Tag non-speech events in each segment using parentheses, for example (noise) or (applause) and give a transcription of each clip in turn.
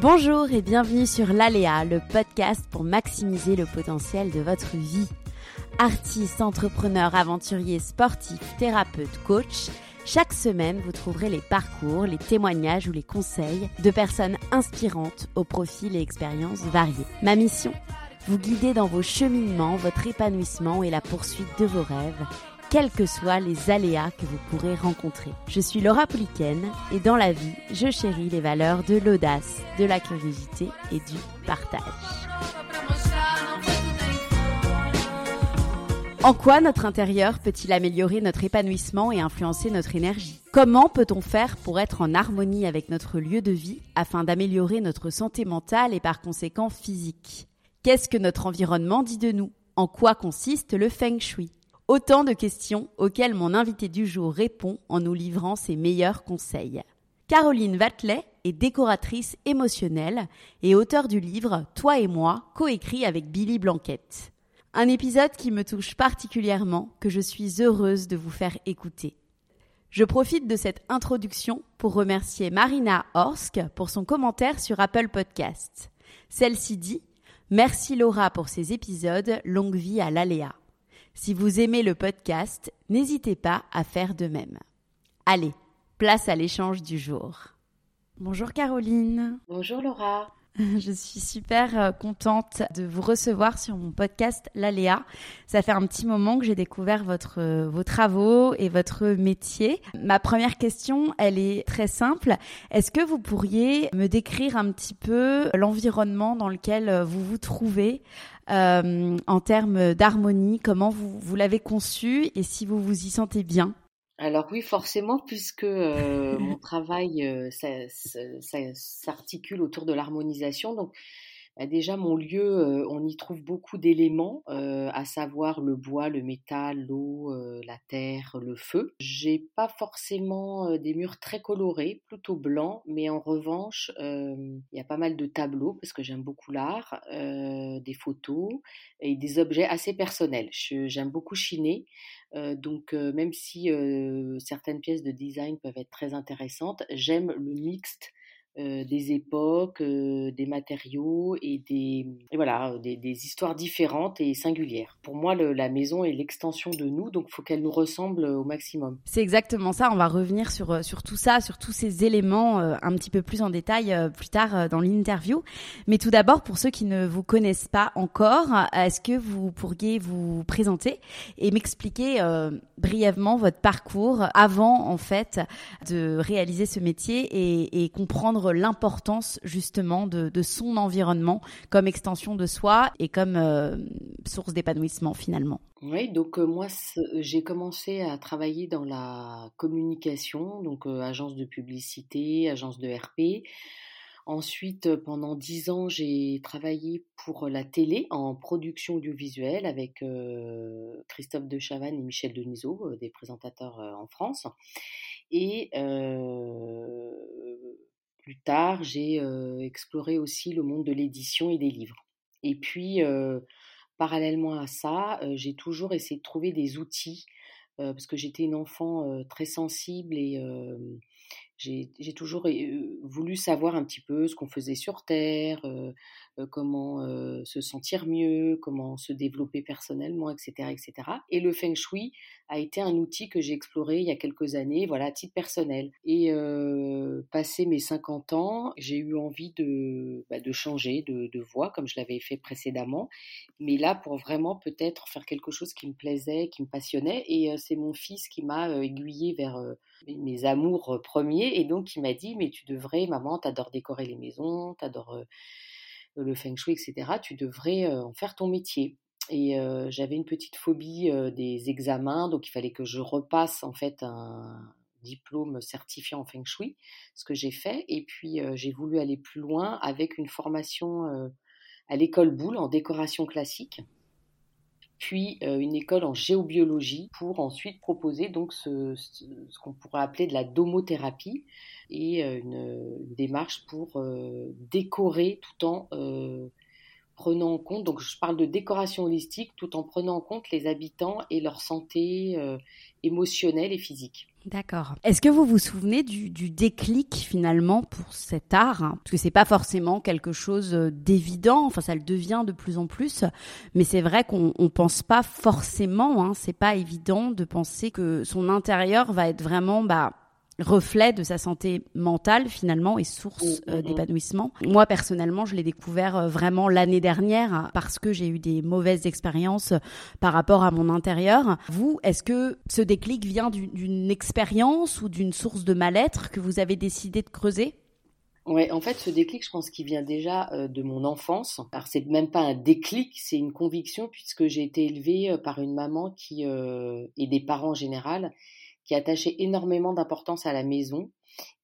Bonjour et bienvenue sur l'Aléa, le podcast pour maximiser le potentiel de votre vie. Artiste, entrepreneur, aventurier, sportif, thérapeute, coach, chaque semaine vous trouverez les parcours, les témoignages ou les conseils de personnes inspirantes aux profils et expériences variés. Ma mission Vous guider dans vos cheminements, votre épanouissement et la poursuite de vos rêves quels que soient les aléas que vous pourrez rencontrer. Je suis Laura Pouliken et dans la vie, je chéris les valeurs de l'audace, de la curiosité et du partage. En quoi notre intérieur peut-il améliorer notre épanouissement et influencer notre énergie? Comment peut-on faire pour être en harmonie avec notre lieu de vie afin d'améliorer notre santé mentale et par conséquent physique? Qu'est-ce que notre environnement dit de nous? En quoi consiste le feng shui? Autant de questions auxquelles mon invité du jour répond en nous livrant ses meilleurs conseils. Caroline Vatelet est décoratrice émotionnelle et auteure du livre Toi et moi, coécrit avec Billy Blanquette. Un épisode qui me touche particulièrement, que je suis heureuse de vous faire écouter. Je profite de cette introduction pour remercier Marina Horsk pour son commentaire sur Apple Podcast. Celle-ci dit Merci Laura pour ces épisodes, longue vie à l'aléa. Si vous aimez le podcast, n'hésitez pas à faire de même. Allez, place à l'échange du jour. Bonjour Caroline. Bonjour Laura. (laughs) Je suis super euh, contente de vous recevoir sur mon podcast L'Aléa. Ça fait un petit moment que j'ai découvert votre, euh, vos travaux et votre métier. Ma première question, elle est très simple. Est-ce que vous pourriez me décrire un petit peu l'environnement dans lequel euh, vous vous trouvez euh, en termes d'harmonie? Comment vous, vous l'avez conçu? Et si vous vous y sentez bien? Alors oui, forcément, puisque euh, mon travail euh, s'articule autour de l'harmonisation. Donc déjà, mon lieu, on y trouve beaucoup d'éléments, à savoir le bois, le métal, l'eau, la terre, le feu. J'ai pas forcément des murs très colorés, plutôt blancs, mais en revanche, il y a pas mal de tableaux parce que j'aime beaucoup l'art, des photos et des objets assez personnels. J'aime beaucoup chiner. Donc, même si certaines pièces de design peuvent être très intéressantes, j'aime le mixte euh, des époques, euh, des matériaux et des voilà des, histoires différentes et singulières. Pour moi, la maison est l'extension de nous, donc faut qu'elle nous ressemble au maximum. C'est exactement ça. On va revenir sur euh, sur tout ça, sur tous ces éléments un petit peu plus en détail plus tard dans l'interview. Mais tout d'abord, pour ceux qui ne vous connaissent pas encore, est-ce que vous pourriez vous présenter et m'expliquer brièvement votre parcours avant en fait de réaliser ce métier et, et comprendre l'importance justement de, son environnement comme extension de soi et comme euh, source d'épanouissement finalement. Oui, donc euh, moi j'ai commencé à travailler dans la communication, donc euh, agence de publicité, agence de RP. Ensuite, pendant dix ans, j'ai travaillé pour la télé en production audiovisuelle avec Christophe de Chavannes et Michel Denisot, des présentateurs en France. Et plus tard, j'ai exploré aussi le monde de l'édition et des livres. Et puis, parallèlement à ça, j'ai toujours essayé de trouver des outils, parce que j'étais une enfant très sensible et j'ai toujours voulu savoir un petit peu ce qu'on faisait sur Terre, comment se sentir mieux, comment se développer personnellement, etc., etc. Et le Feng Shui a été un outil que j'ai exploré il y a quelques années, voilà, à titre personnel. Et passé mes 50 ans, j'ai eu envie de, bah, de changer de, de voie, comme je l'avais fait précédemment, mais là pour vraiment peut-être faire quelque chose qui me plaisait, qui me passionnait. Et c'est mon fils qui m'a aiguillé vers mes amours premiers. Et donc, il m'a dit, mais tu devrais, maman, t'adores décorer les maisons, t'adores le feng shui, etc. Tu devrais en faire ton métier. et j'avais une petite phobie des examens, donc il fallait que je repasse en fait un diplôme certifiant en feng shui, ce que j'ai fait. Et puis j'ai voulu aller plus loin avec une formation à l'école Boulle en décoration classique, puis une école en géobiologie pour ensuite proposer donc ce, qu'on pourrait appeler de la domothérapie et une, démarche pour décorer tout en prenant en compte, donc je parle de décoration holistique tout en prenant en compte les habitants et leur santé euh, émotionnelle et physique. D'accord. Est-ce que vous vous souvenez du, déclic finalement pour cet art hein? Parce que c'est pas forcément quelque chose euh, d'évident. Enfin, ça le devient de plus en plus. Mais c'est vrai qu'on ne pense pas forcément. Hein, c'est pas évident de penser que son intérieur va être vraiment bah, reflet de sa santé mentale finalement et source mm, euh, mm, mm. d'épanouissement. Moi personnellement, je l'ai découvert euh, vraiment l'année dernière parce que j'ai eu des mauvaises expériences par rapport à mon intérieur. Vous, est-ce que ce déclic vient d'une expérience ou d'une source de mal-être que vous avez décidé de creuser? Ouais, en fait, ce déclic, je pense qu'il vient déjà euh, de mon enfance. Alors, c'est même pas un déclic, c'est une conviction puisque j'ai été élevée par une maman qui et des parents en général qui attachait énormément d'importance à la maison.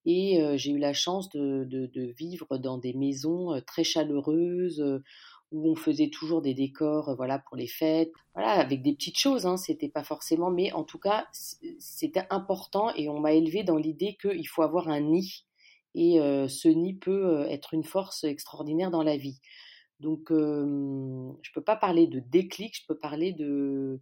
Et j'ai eu la chance de, vivre dans des maisons très chaleureuses où on faisait toujours des décors, voilà, pour les fêtes, voilà, avec des petites choses. Hein, c'était pas forcément, mais en tout cas, c'était important et on m'a élevé dans l'idée qu'il faut avoir un nid et ce nid peut être une force extraordinaire dans la vie. Donc, je peux pas parler de déclic, je peux parler de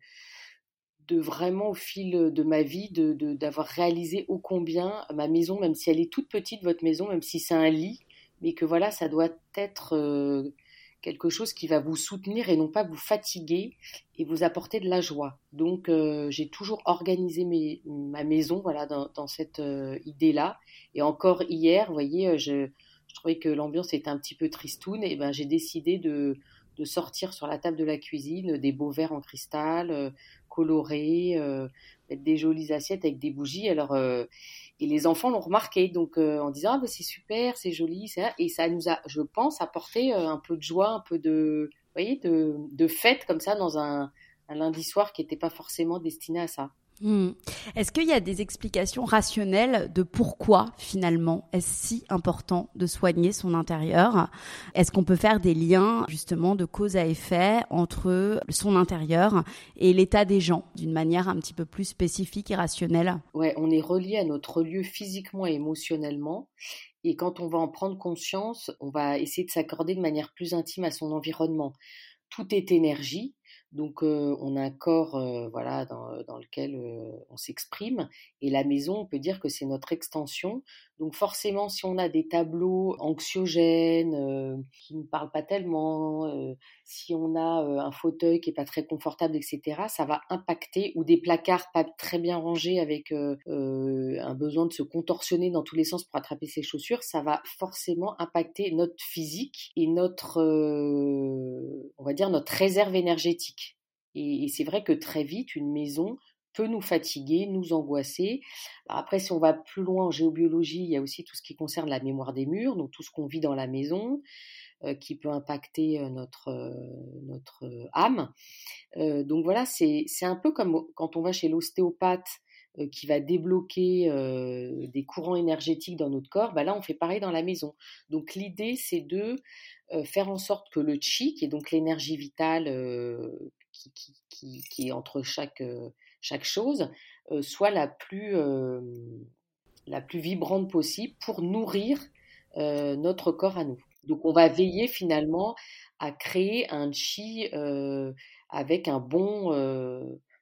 de vraiment au fil de ma vie, d'avoir de, réalisé ô combien ma maison, même si elle est toute petite, votre maison, même si c'est un lit, mais que voilà, ça doit être euh, quelque chose qui va vous soutenir et non pas vous fatiguer et vous apporter de la joie. Donc euh, j'ai toujours organisé mes, ma maison voilà dans, cette euh, idée-là. Et encore hier, vous voyez, je, je trouvais que l'ambiance était un petit peu tristoune et ben j'ai décidé de, de sortir sur la table de la cuisine des beaux verres en cristal, colorés, euh, mettre des jolies assiettes avec des bougies. Euh, et les enfants l'ont remarqué, donc euh, en disant ah ben c'est super, c'est joli, et ça nous a, je pense, apporté un peu de joie, un peu de, de, fête comme ça dans un lundi soir qui n'était pas forcément destiné à ça. Hmm. Est-ce qu'il y a des explications rationnelles de pourquoi finalement est-ce si important de soigner son intérieur? Est-ce qu'on peut faire des liens justement de cause à effet entre son intérieur et l'état des gens d'une manière un petit peu plus spécifique et rationnelle? Ouais, on est relié à notre lieu physiquement et émotionnellement. Et quand on va en prendre conscience, on va essayer de s'accorder de manière plus intime à son environnement. Tout est énergie donc on a un corps voilà dans, lequel on s'exprime et la maison on peut dire que c'est notre extension. Donc forcément si on a des tableaux anxiogènes qui ne parlent pas tellement, si on a un fauteuil qui est pas très confortable etc. ça va impacter ou des placards pas très bien rangés avec un besoin de se contorsionner dans tous les sens pour attraper ses chaussures, ça va forcément impacter notre physique et notre on va dire notre réserve énergétique. Et, c'est vrai que très vite, une maison peut nous fatiguer, nous angoisser. après, si on va plus loin en géobiologie, il y a aussi tout ce qui concerne la mémoire des murs, donc tout ce qu'on vit dans la maison, euh, qui peut impacter euh, notre, euh, notre âme. donc voilà, c'est un peu comme quand on va chez l'ostéopathe qui va débloquer des courants énergétiques dans notre corps, bah là on fait pareil dans la maison. Donc l'idée c'est de faire en sorte que le chi, qui est donc l'énergie vitale qui, est entre chaque, chaque chose euh, soit la plus, euh, la plus vibrante possible pour nourrir notre corps à nous. Donc on va veiller finalement à créer un chi avec un bon,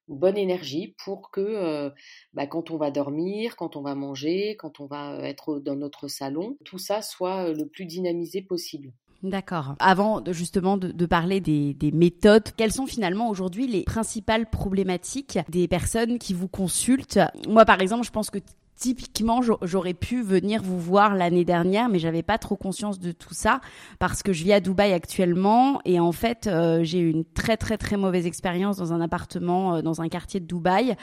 bonne énergie pour que bah, quand on va dormir, quand on va manger, quand on va être dans notre salon, tout ça soit le plus dynamisé possible. D'accord. Avant de, justement de, parler des, méthodes, quelles sont finalement aujourd'hui les principales problématiques des personnes qui vous consultent? Moi, par exemple, je pense que typiquement, j'aurais pu venir vous voir l'année dernière, mais j'avais pas trop conscience de tout ça parce que je vis à Dubaï actuellement et en fait, euh, j'ai eu une très très très mauvaise expérience dans un appartement euh, dans un quartier de Dubaï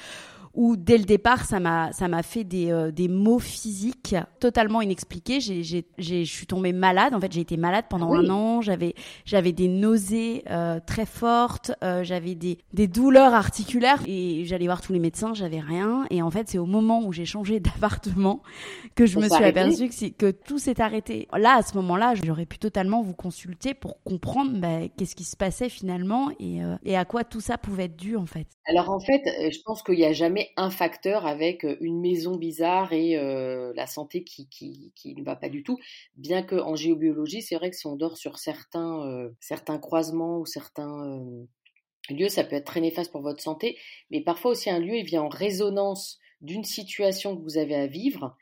où dès le départ, ça m'a, ça m'a fait des, euh, des maux physiques totalement inexpliqués. J'ai, j'ai, j'ai, je suis tombée malade. En fait, j'ai été malade pendant oui. un an. J'avais, j'avais des nausées euh, très fortes. euh, j'avais des, des douleurs articulaires et j'allais voir tous les médecins. J'avais rien. Et en fait, c'est au moment où j'ai changé (laughs) d'appartement que je Ça me suis arrêté aperçue que, c'est- que tout s'est arrêté. Là, à ce moment-là, j'aurais pu totalement vous consulter pour comprendre bah, qu'est-ce qui se passait finalement et, et à quoi tout ça pouvait être dû en fait. Alors en fait, je pense qu'il n'y a jamais un facteur avec euh, une maison bizarre et euh, la santé qui, ne va pas du tout. Bien que en géobiologie, c'est vrai que si on dort sur certains, euh, croisements ou certains lieux, ça peut être très néfaste pour votre santé. Mais parfois aussi un lieu, vient en résonance d'une situation que vous avez à vivre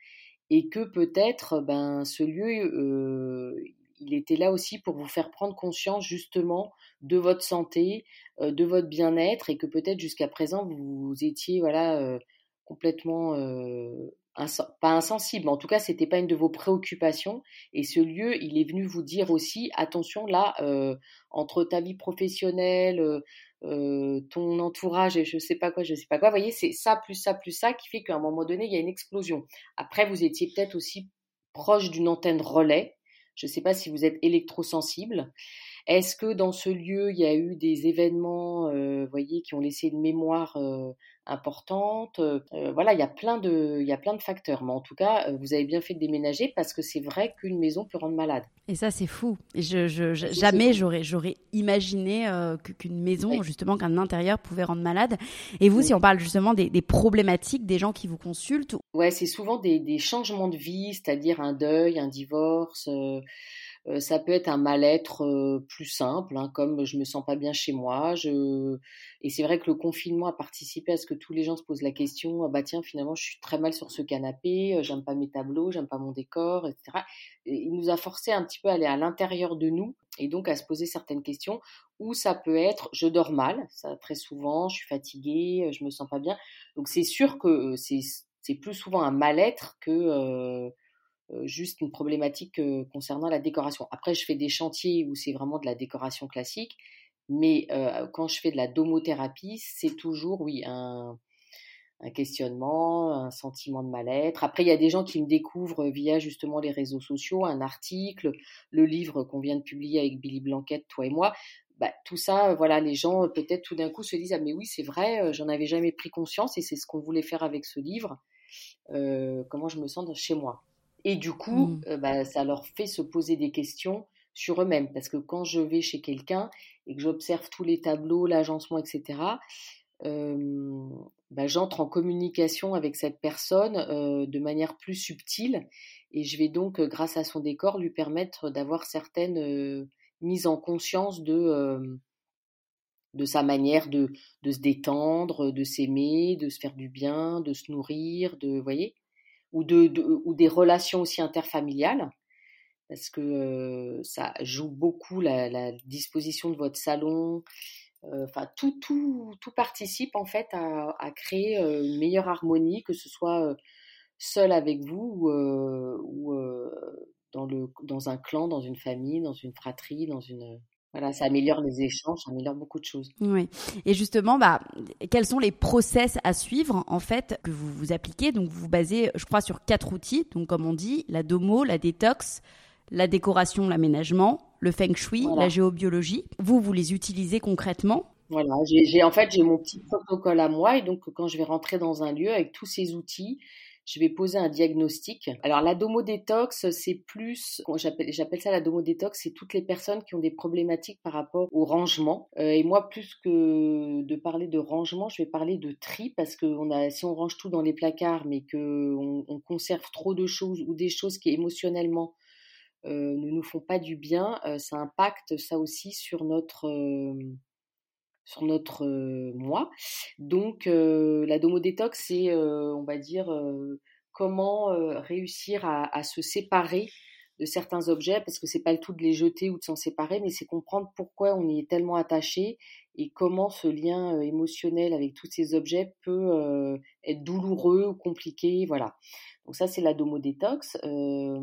et que peut-être ben, ce lieu, il était là aussi pour vous faire prendre conscience justement de votre santé, euh, de votre bien-être et que peut-être jusqu'à présent vous étiez voilà euh, complètement euh, pas insensible, en tout cas c'était pas une de vos préoccupations et ce lieu il est venu vous dire aussi attention là entre ta vie professionnelle ton entourage et je sais pas quoi, je sais pas quoi. Vous voyez, c'est ça plus ça plus ça qui fait qu'à un moment donné, il y a une explosion. Après, vous étiez peut-être aussi proche d'une antenne relais. Je ne sais pas si vous êtes électrosensible. Est-ce que dans ce lieu, il y a eu des événements, euh, voyez, qui ont laissé une mémoire euh, importante Euh, Voilà, il y a plein de, il y a plein de facteurs. Mais en tout cas, euh, vous avez bien fait de déménager parce que c'est vrai qu'une maison peut rendre malade. Et ça, c'est fou. Je, je- je- jamais j'aurais, j'aurais imaginé euh, qu'une maison, Oui. justement, qu'un intérieur pouvait rendre malade. Et vous, Oui. si on parle justement des, des problématiques des gens qui vous consultent, Ouais, c'est souvent des, des changements de vie, c'est-à-dire un deuil, un divorce. Ça peut être un mal-être plus simple, hein, comme je me sens pas bien chez moi. Je... Et c'est vrai que le confinement a participé à ce que tous les gens se posent la question, ah bah tiens, finalement, je suis très mal sur ce canapé, j'aime pas mes tableaux, j'aime pas mon décor, etc. Et il nous a forcé un petit peu à aller à l'intérieur de nous et donc à se poser certaines questions. Ou ça peut être, je dors mal, ça très souvent, je suis fatiguée, je me sens pas bien. Donc c'est sûr que c'est plus souvent un mal-être que euh, juste une problématique euh, concernant la décoration. Après, je fais des chantiers où c'est vraiment de la décoration classique, mais euh, quand je fais de la domothérapie, c'est toujours, oui, un, questionnement, un sentiment de mal-être. Après, il y a des gens qui me découvrent via justement les réseaux sociaux, un article, le livre qu'on vient de publier avec Billy Blanquette, toi et moi. Bah, tout ça, euh, voilà, les gens euh, peut-être tout d'un coup se disent ah mais oui c'est vrai, euh, j'en avais jamais pris conscience et c'est ce qu'on voulait faire avec ce livre. Euh, comment je me sens chez moi? Et du coup, Mm. euh, bah, ça leur fait se poser des questions sur eux-mêmes. Parce que quand je vais chez quelqu'un et que j'observe tous les tableaux, l'agencement, etc., euh, bah, j'entre en communication avec cette personne euh, de manière plus subtile. Et je vais donc, euh, grâce à son décor, lui permettre d'avoir certaines mises en conscience de, de sa manière de, de se détendre, de s'aimer, de se faire du bien, de se nourrir, de, vous voyez ou, de, de- ou des relations aussi interfamiliales, parce que ça joue beaucoup la, disposition de votre salon. Enfin, tout, tout, tout participe en fait à, créer une meilleure harmonie, que ce soit seul avec vous ou, ou dans, le, dans un clan, dans une famille, dans une fratrie, dans une... Voilà, ça améliore les échanges, ça améliore beaucoup de choses. Oui. Et justement, bah, quels sont les process à suivre en fait que vous vous appliquez? Donc, vous vous basez, je crois, sur quatre outils. Donc, comme on dit, la domo, la détox, la décoration, l'aménagement, le feng shui, Voilà. la géobiologie. Vous, vous les utilisez concrètement? Voilà, j'ai, j'ai- en fait j'ai mon petit protocole à moi et donc quand je vais rentrer dans un lieu avec tous ces outils, je vais poser un diagnostic. Alors la domo détox, c'est plus, j'appelle, ça la domo détox, c'est toutes les personnes qui ont des problématiques par rapport au rangement. Euh, et moi, plus que de parler de rangement, je vais parler de tri parce que on a, si on range tout dans les placards, mais que on, on conserve trop de choses ou des choses qui émotionnellement euh, ne nous font pas du bien, euh, ça impacte ça aussi sur notre euh, sur notre moi. Donc la domo détox, c'est on va dire comment réussir à, à se séparer de certains objets parce que c'est pas le tout de les jeter ou de s'en séparer, mais c'est comprendre pourquoi on y est tellement attaché et comment ce lien émotionnel avec tous ces objets peut euh, être douloureux ou compliqué, voilà. Donc ça c'est la domo détox. Euh,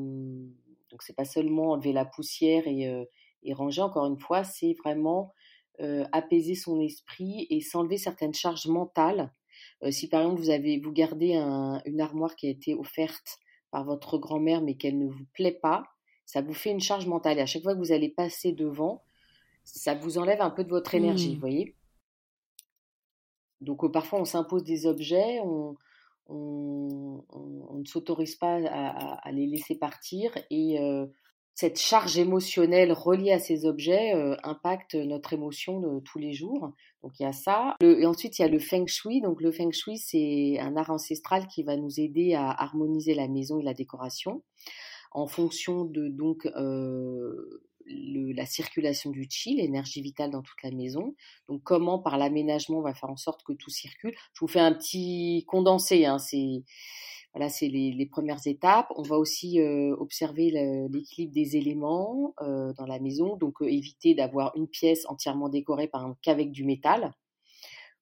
donc c'est pas seulement enlever la poussière et, euh, et ranger. Encore une fois, c'est vraiment euh, apaiser son esprit et s'enlever certaines charges mentales si par exemple vous avez vous gardez une armoire qui a été offerte par votre grand-mère mais qu'elle ne vous plaît pas, ça vous fait une charge mentale. Et à chaque fois que vous allez passer devant, ça vous enlève un peu de votre énergie, vous mmh. voyez? Donc parfois on s'impose des objets, on, ne s'autorise pas à, les laisser partir et cette charge émotionnelle reliée à ces objets impacte notre émotion de tous les jours. Donc il y a ça. et ensuite il y a le feng shui. Donc le feng shui c'est un art ancestral qui va nous aider à harmoniser la maison et la décoration en fonction de donc la circulation du chi, l'énergie vitale dans toute la maison. Donc comment par l'aménagement on va faire en sorte que tout circule. Je vous fais un petit condensé. Hein, c'est voilà, c'est les, premières étapes. On va aussi euh, observer l'équilibre des éléments euh, dans la maison, donc euh, éviter d'avoir une pièce entièrement décorée par qu'avec du métal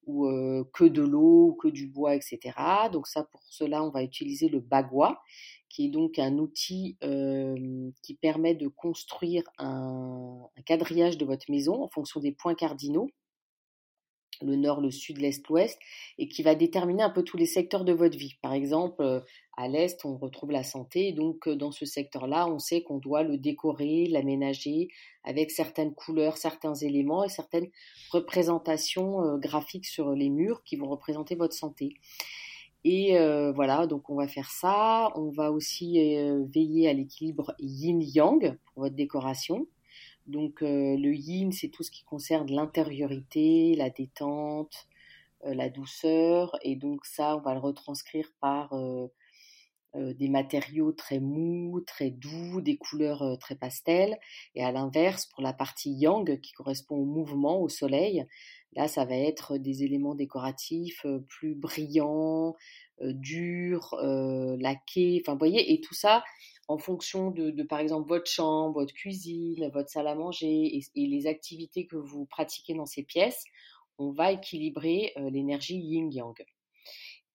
ou que de l'eau ou que du bois, etc. Donc ça, pour cela, on va utiliser le bagua, qui est donc un outil qui permet de construire un, quadrillage de votre maison en fonction des points cardinaux, le nord, le sud, l'est, l'ouest, et qui va déterminer un peu tous les secteurs de votre vie. Par exemple, à l'est, on retrouve la santé, donc dans ce secteur-là, on sait qu'on doit le décorer, l'aménager avec certaines couleurs, certains éléments et certaines représentations graphiques sur les murs qui vont représenter votre santé. Et voilà, donc on va faire ça. On va aussi veiller à l'équilibre yin-yang pour votre décoration. Donc le yin, c'est tout ce qui concerne l'intériorité, la détente, la douceur. Et donc ça, on va le retranscrire par des matériaux très mous, très doux, des couleurs très pastel. Et à l'inverse, pour la partie yang, qui correspond au mouvement, au soleil, Là, ça va être des éléments décoratifs plus brillants, durs, laqués, enfin, vous voyez, et tout ça en fonction de, par exemple, votre chambre, votre cuisine, votre salle à manger et, les activités que vous pratiquez dans ces pièces, on va équilibrer l'énergie yin-yang.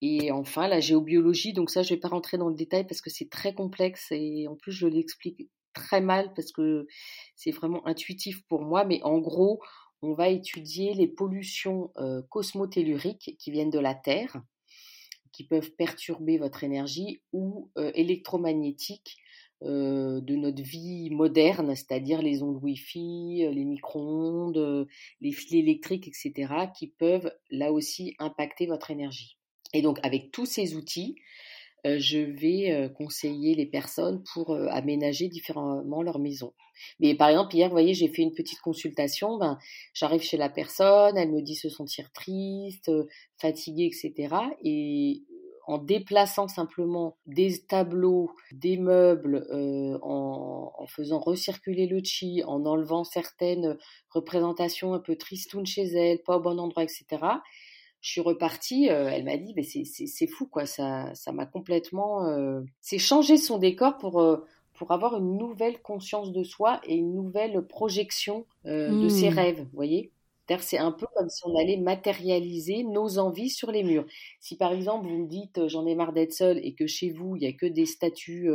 Et enfin, la géobiologie, donc ça, je ne vais pas rentrer dans le détail parce que c'est très complexe et en plus, je l'explique très mal parce que c'est vraiment intuitif pour moi, mais en gros, on va étudier les pollutions cosmotelluriques qui viennent de la Terre, qui peuvent perturber votre énergie, ou électromagnétiques de notre vie moderne, c'est-à-dire les ondes Wi-Fi, les micro-ondes, les fils électriques, etc., qui peuvent là aussi impacter votre énergie. Et donc avec tous ces outils, euh, je vais euh, conseiller les personnes pour euh, aménager différemment leur maison. Mais par exemple, hier, vous voyez, j'ai fait une petite consultation. Ben, j'arrive chez la personne, elle me dit se sentir triste, fatiguée, etc. Et en déplaçant simplement des tableaux, des meubles, en, en, faisant recirculer le chi, en enlevant certaines représentations un peu tristounes chez elle, pas au bon endroit, etc je suis repartie, euh, elle m'a dit, mais c'est fou, quoi, ça m'a complètement... Euh, c'est changer son décor pour, euh, pour avoir une nouvelle conscience de soi et une nouvelle projection de ses mmh. rêves, vous c'est un peu comme si on allait matérialiser nos envies sur les murs. Si par exemple vous me dites j'en ai marre d'être seule et que chez vous il n'y a que des statues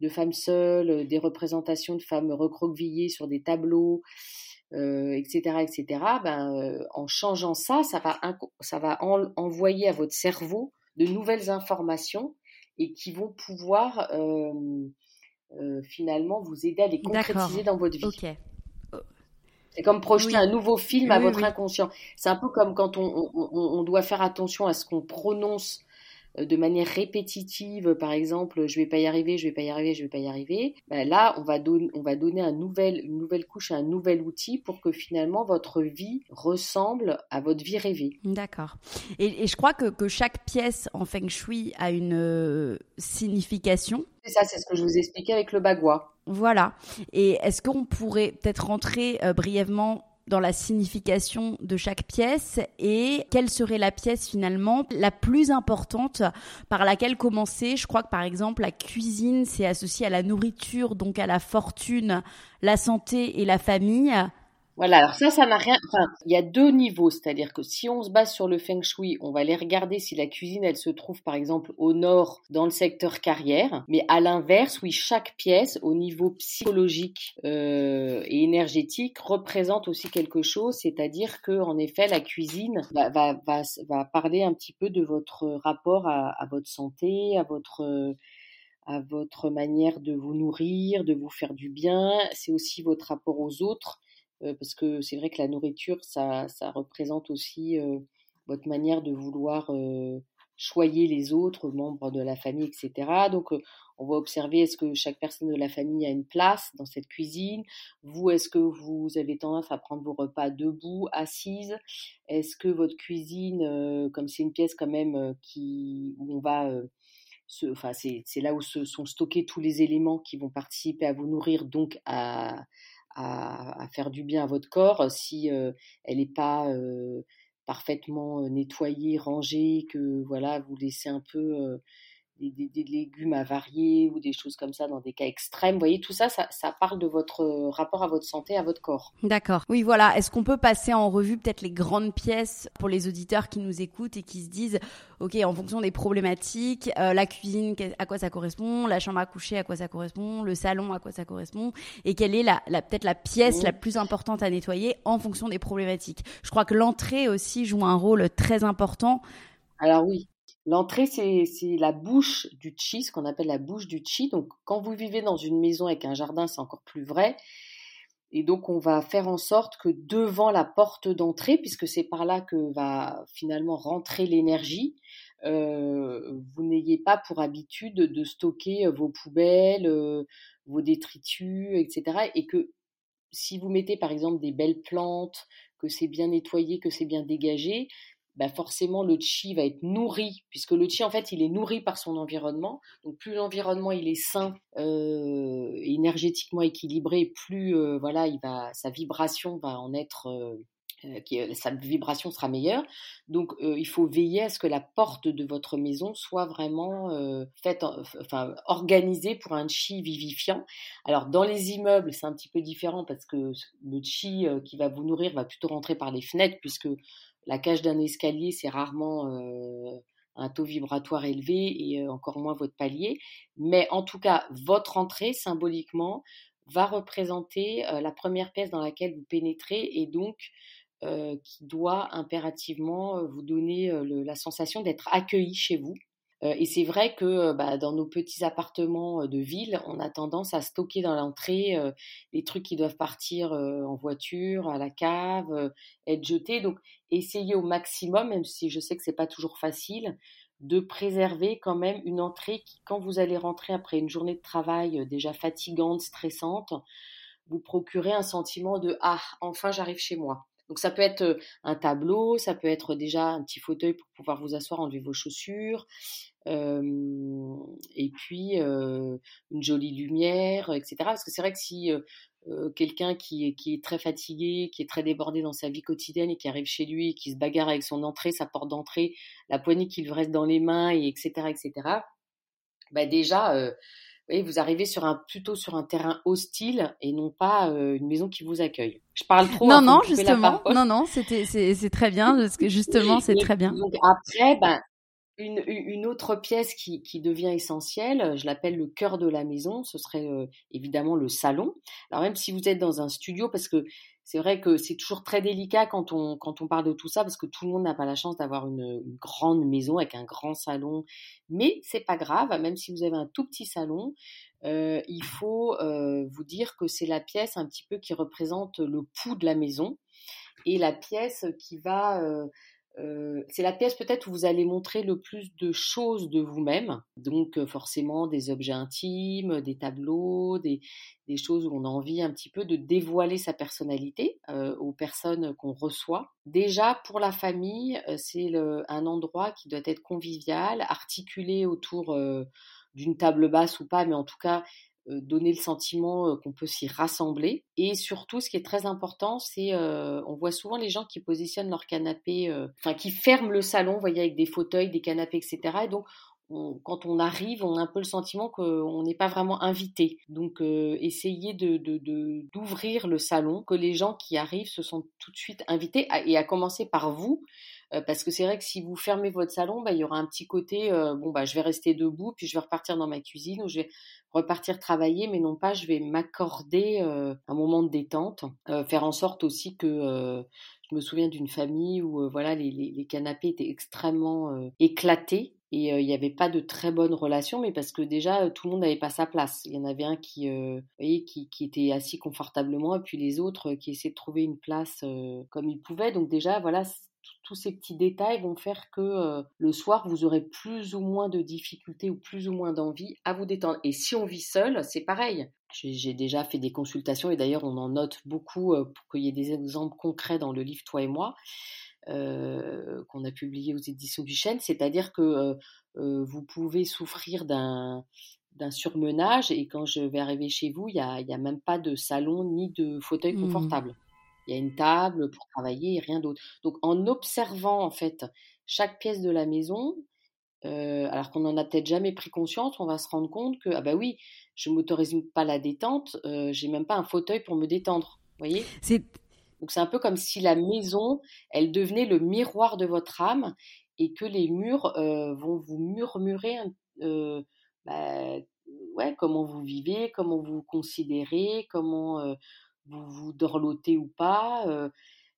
de femmes seules, des représentations de femmes recroquevillées sur des tableaux, etc., euh, etc., ben, euh, en changeant ça, ça va, ça va envoyer à votre cerveau de nouvelles informations et qui vont pouvoir euh, finalement vous aider à les concrétiser dans votre vie. C'est comme projeter un nouveau film à votre inconscient. C'est un peu comme quand on, on, doit faire attention à ce qu'on prononce euh, de manière répétitive, par exemple, je vais pas y arriver, je vais pas y arriver, je vais pas y arriver, ben là, on va, on va donner un nouvel, une nouvelle couche, un nouvel outil pour que finalement votre vie ressemble à votre vie rêvée. D'accord. Et, je crois que, que, chaque pièce en feng shui a une euh, signification. C'est ça, c'est ce que je vous expliquais avec le bagua. Voilà. Et est-ce qu'on pourrait peut-être rentrer euh, brièvement dans la signification de chaque pièce et quelle serait la pièce finalement la plus importante par laquelle commencer? Je crois que par exemple la cuisine c'est associé à la nourriture, donc à la fortune, la santé et la famille. Voilà, alors ça, ça n'a rien. Enfin, il y a deux niveaux, c'est-à-dire que si on se base sur le feng shui, on va aller regarder si la cuisine, elle se trouve par exemple au nord, dans le secteur carrière. Mais à l'inverse, oui, chaque pièce, au niveau psychologique euh, et énergétique, représente aussi quelque chose, c'est-à-dire que en effet, la cuisine va, va, va, va, parler un petit peu de votre rapport à, à votre santé, à votre à votre manière de vous nourrir, de vous faire du bien. C'est aussi votre rapport aux autres parce que c'est vrai que la nourriture, ça, ça représente aussi euh, votre manière de vouloir euh, choyer les autres membres de la famille, etc. Donc, on va observer est-ce que chaque personne de la famille a une place dans cette cuisine? Vous, est-ce que vous avez tendance à prendre vos repas debout, assise Est-ce que votre cuisine, comme c'est une pièce quand même qui où on va enfin, c'est là où sont stockés tous les éléments qui vont participer à vous nourrir, donc à, à, faire du bien à votre corps si euh, elle n'est pas euh, parfaitement euh, nettoyée, rangée, que voilà, vous laissez un peu des, des, légumes avariés ou des choses comme ça dans des cas extrêmes. Vous voyez, tout ça, ça, ça parle de votre euh, rapport à votre santé, à votre corps. D'accord. Oui, voilà. Est-ce qu'on peut passer en revue peut-être les grandes pièces pour les auditeurs qui nous écoutent et qui se disent, OK, en fonction des problématiques, euh, la cuisine, à quoi ça correspond, la chambre à coucher, à quoi ça correspond, le salon, à quoi ça correspond, et quelle est la, la peut-être la pièce la plus importante à nettoyer en fonction des problématiques? Je crois que l'entrée aussi joue un rôle très important. Alors oui, L'entrée, c'est la bouche du chi, ce qu'on appelle la bouche du chi. Donc, quand vous vivez dans une maison avec un jardin, c'est encore plus vrai. Et donc, on va faire en sorte que devant la porte d'entrée, puisque c'est par là que va finalement rentrer l'énergie, euh, vous n'ayez pas pour habitude de stocker euh, vos poubelles, euh, vos détritus, etc. Et que si vous mettez par exemple des belles plantes, que c'est bien nettoyé, que c'est bien dégagé, bah forcément le chi va être nourri, puisque le chi en fait il est nourri par son environnement. Donc plus l'environnement il est sain, euh, énergétiquement équilibré, plus euh, voilà il va sa vibration va en être euh, sa vibration sera meilleure. Donc, il faut veiller à ce que la porte de votre maison soit vraiment faite, enfin, organisée pour un chi vivifiant. Alors, dans les immeubles, c'est un petit peu différent parce que le chi qui va vous nourrir va plutôt rentrer par les fenêtres, puisque la cage d'un escalier, c'est rarement un taux vibratoire élevé et encore moins votre palier. Mais en tout cas, votre entrée, symboliquement, va représenter la première pièce dans laquelle vous pénétrez et donc qui doit impérativement vous donner la sensation d'être accueilli chez vous. Euh, et c'est vrai que euh, bah, dans nos petits appartements euh, de ville, on a tendance à stocker dans l'entrée les trucs qui doivent partir en voiture, à la cave, être jetés. Donc, essayez au maximum, même si je sais que c'est pas toujours facile, de préserver quand même une entrée qui, quand vous allez rentrer après une journée de travail déjà fatigante, stressante, vous procurez un sentiment de ah enfin j'arrive chez moi. Donc ça peut être un tableau, ça peut être déjà un petit fauteuil pour pouvoir vous asseoir, enlever vos chaussures, et puis une jolie lumière, etc. Parce que c'est vrai que si quelqu'un qui est, qui est très fatigué, qui est très débordé dans sa vie quotidienne et qui arrive chez lui et qui se bagarre avec son entrée, sa porte d'entrée, la poignée qu'il reste dans les mains, et etc., etc., bah déjà, vous arrivez sur un, plutôt sur un terrain hostile et non pas une maison qui vous accueille. Je parle trop. Non, hein, non, justement. Non, non, c'était, c'est, très bien, parce que justement, c'est très bien. Donc après, ben, une, une, autre pièce qui, qui, devient essentielle, je l'appelle le cœur de la maison, ce serait euh, évidemment le salon. Alors même si vous êtes dans un studio, parce que c'est vrai que c'est toujours très délicat quand on, quand on parle de tout ça, parce que tout le monde n'a pas la chance d'avoir une, grande maison avec un grand salon. Mais c'est pas grave, même si vous avez un tout petit salon, euh, il faut euh, vous dire que c'est la pièce un petit peu qui représente le pouls de la maison et la pièce qui va c'est la pièce peut-être où vous allez montrer le plus de choses de vous-même. Donc forcément des objets intimes, des tableaux, des, choses où on a envie un petit peu de dévoiler sa personnalité aux personnes qu'on reçoit. Déjà pour la famille, c'est un endroit qui doit être convivial, articulé autour d'une table basse ou pas, mais en tout cas euh, donner le sentiment euh, qu'on peut s'y rassembler. Et surtout, ce qui est très important, c'est euh, on voit souvent les gens qui positionnent leur canapé, enfin qui ferment le salon, vous voyez, avec des fauteuils, des canapés, etc. Et donc, quand on arrive, on a un peu le sentiment qu'on n'est pas vraiment invité. Donc, euh, essayez de, d'ouvrir le salon, que les gens qui arrivent se sentent tout de suite invités, et à commencer par vous, euh, parce que c'est vrai que si vous fermez votre salon, bah, il y aura un petit côté, euh, bon, bah, je vais rester debout, puis je vais repartir dans ma cuisine, ou je vais repartir travailler, mais non pas, je vais m'accorder un moment de détente, faire en sorte aussi que je me souviens d'une famille où voilà les, les, canapés étaient extrêmement éclatés et il n'y avait pas de très bonnes relations, mais parce que déjà tout le monde n'avait pas sa place. Il y en avait un qui, voyez, qui, qui, était assis confortablement, et puis les autres qui essayaient de trouver une place comme ils pouvaient. Donc déjà, voilà, tous ces petits détails vont faire que le soir, vous aurez plus ou moins de difficultés ou plus ou moins d'envie à vous détendre. Et si on vit seul, c'est pareil. J'ai déjà fait des consultations et d'ailleurs on en note beaucoup pour qu'il y ait des exemples concrets dans le livre Toi et moi. Euh, qu'on a publié aux éditions du Chêne, c'est-à-dire que euh, euh, vous pouvez souffrir d'un d'un surmenage et quand je vais arriver chez vous, il n'y a, y a, même pas de salon ni de fauteuil mmh. Il y a une table pour travailler et rien d'autre. Donc en observant en fait chaque pièce de la maison, alors qu'on n'en a peut-être jamais pris conscience, on va se rendre compte que ah bah oui, je m'autorise pas la détente, j'ai même pas un fauteuil pour me détendre. Vous voyez? Donc c'est un peu comme si la maison, elle devenait le miroir de votre âme et que les murs euh, vont vous murmurer euh, bah, ouais, comment vous vivez, comment vous vous considérez, comment euh, vous vous dorlotez ou pas.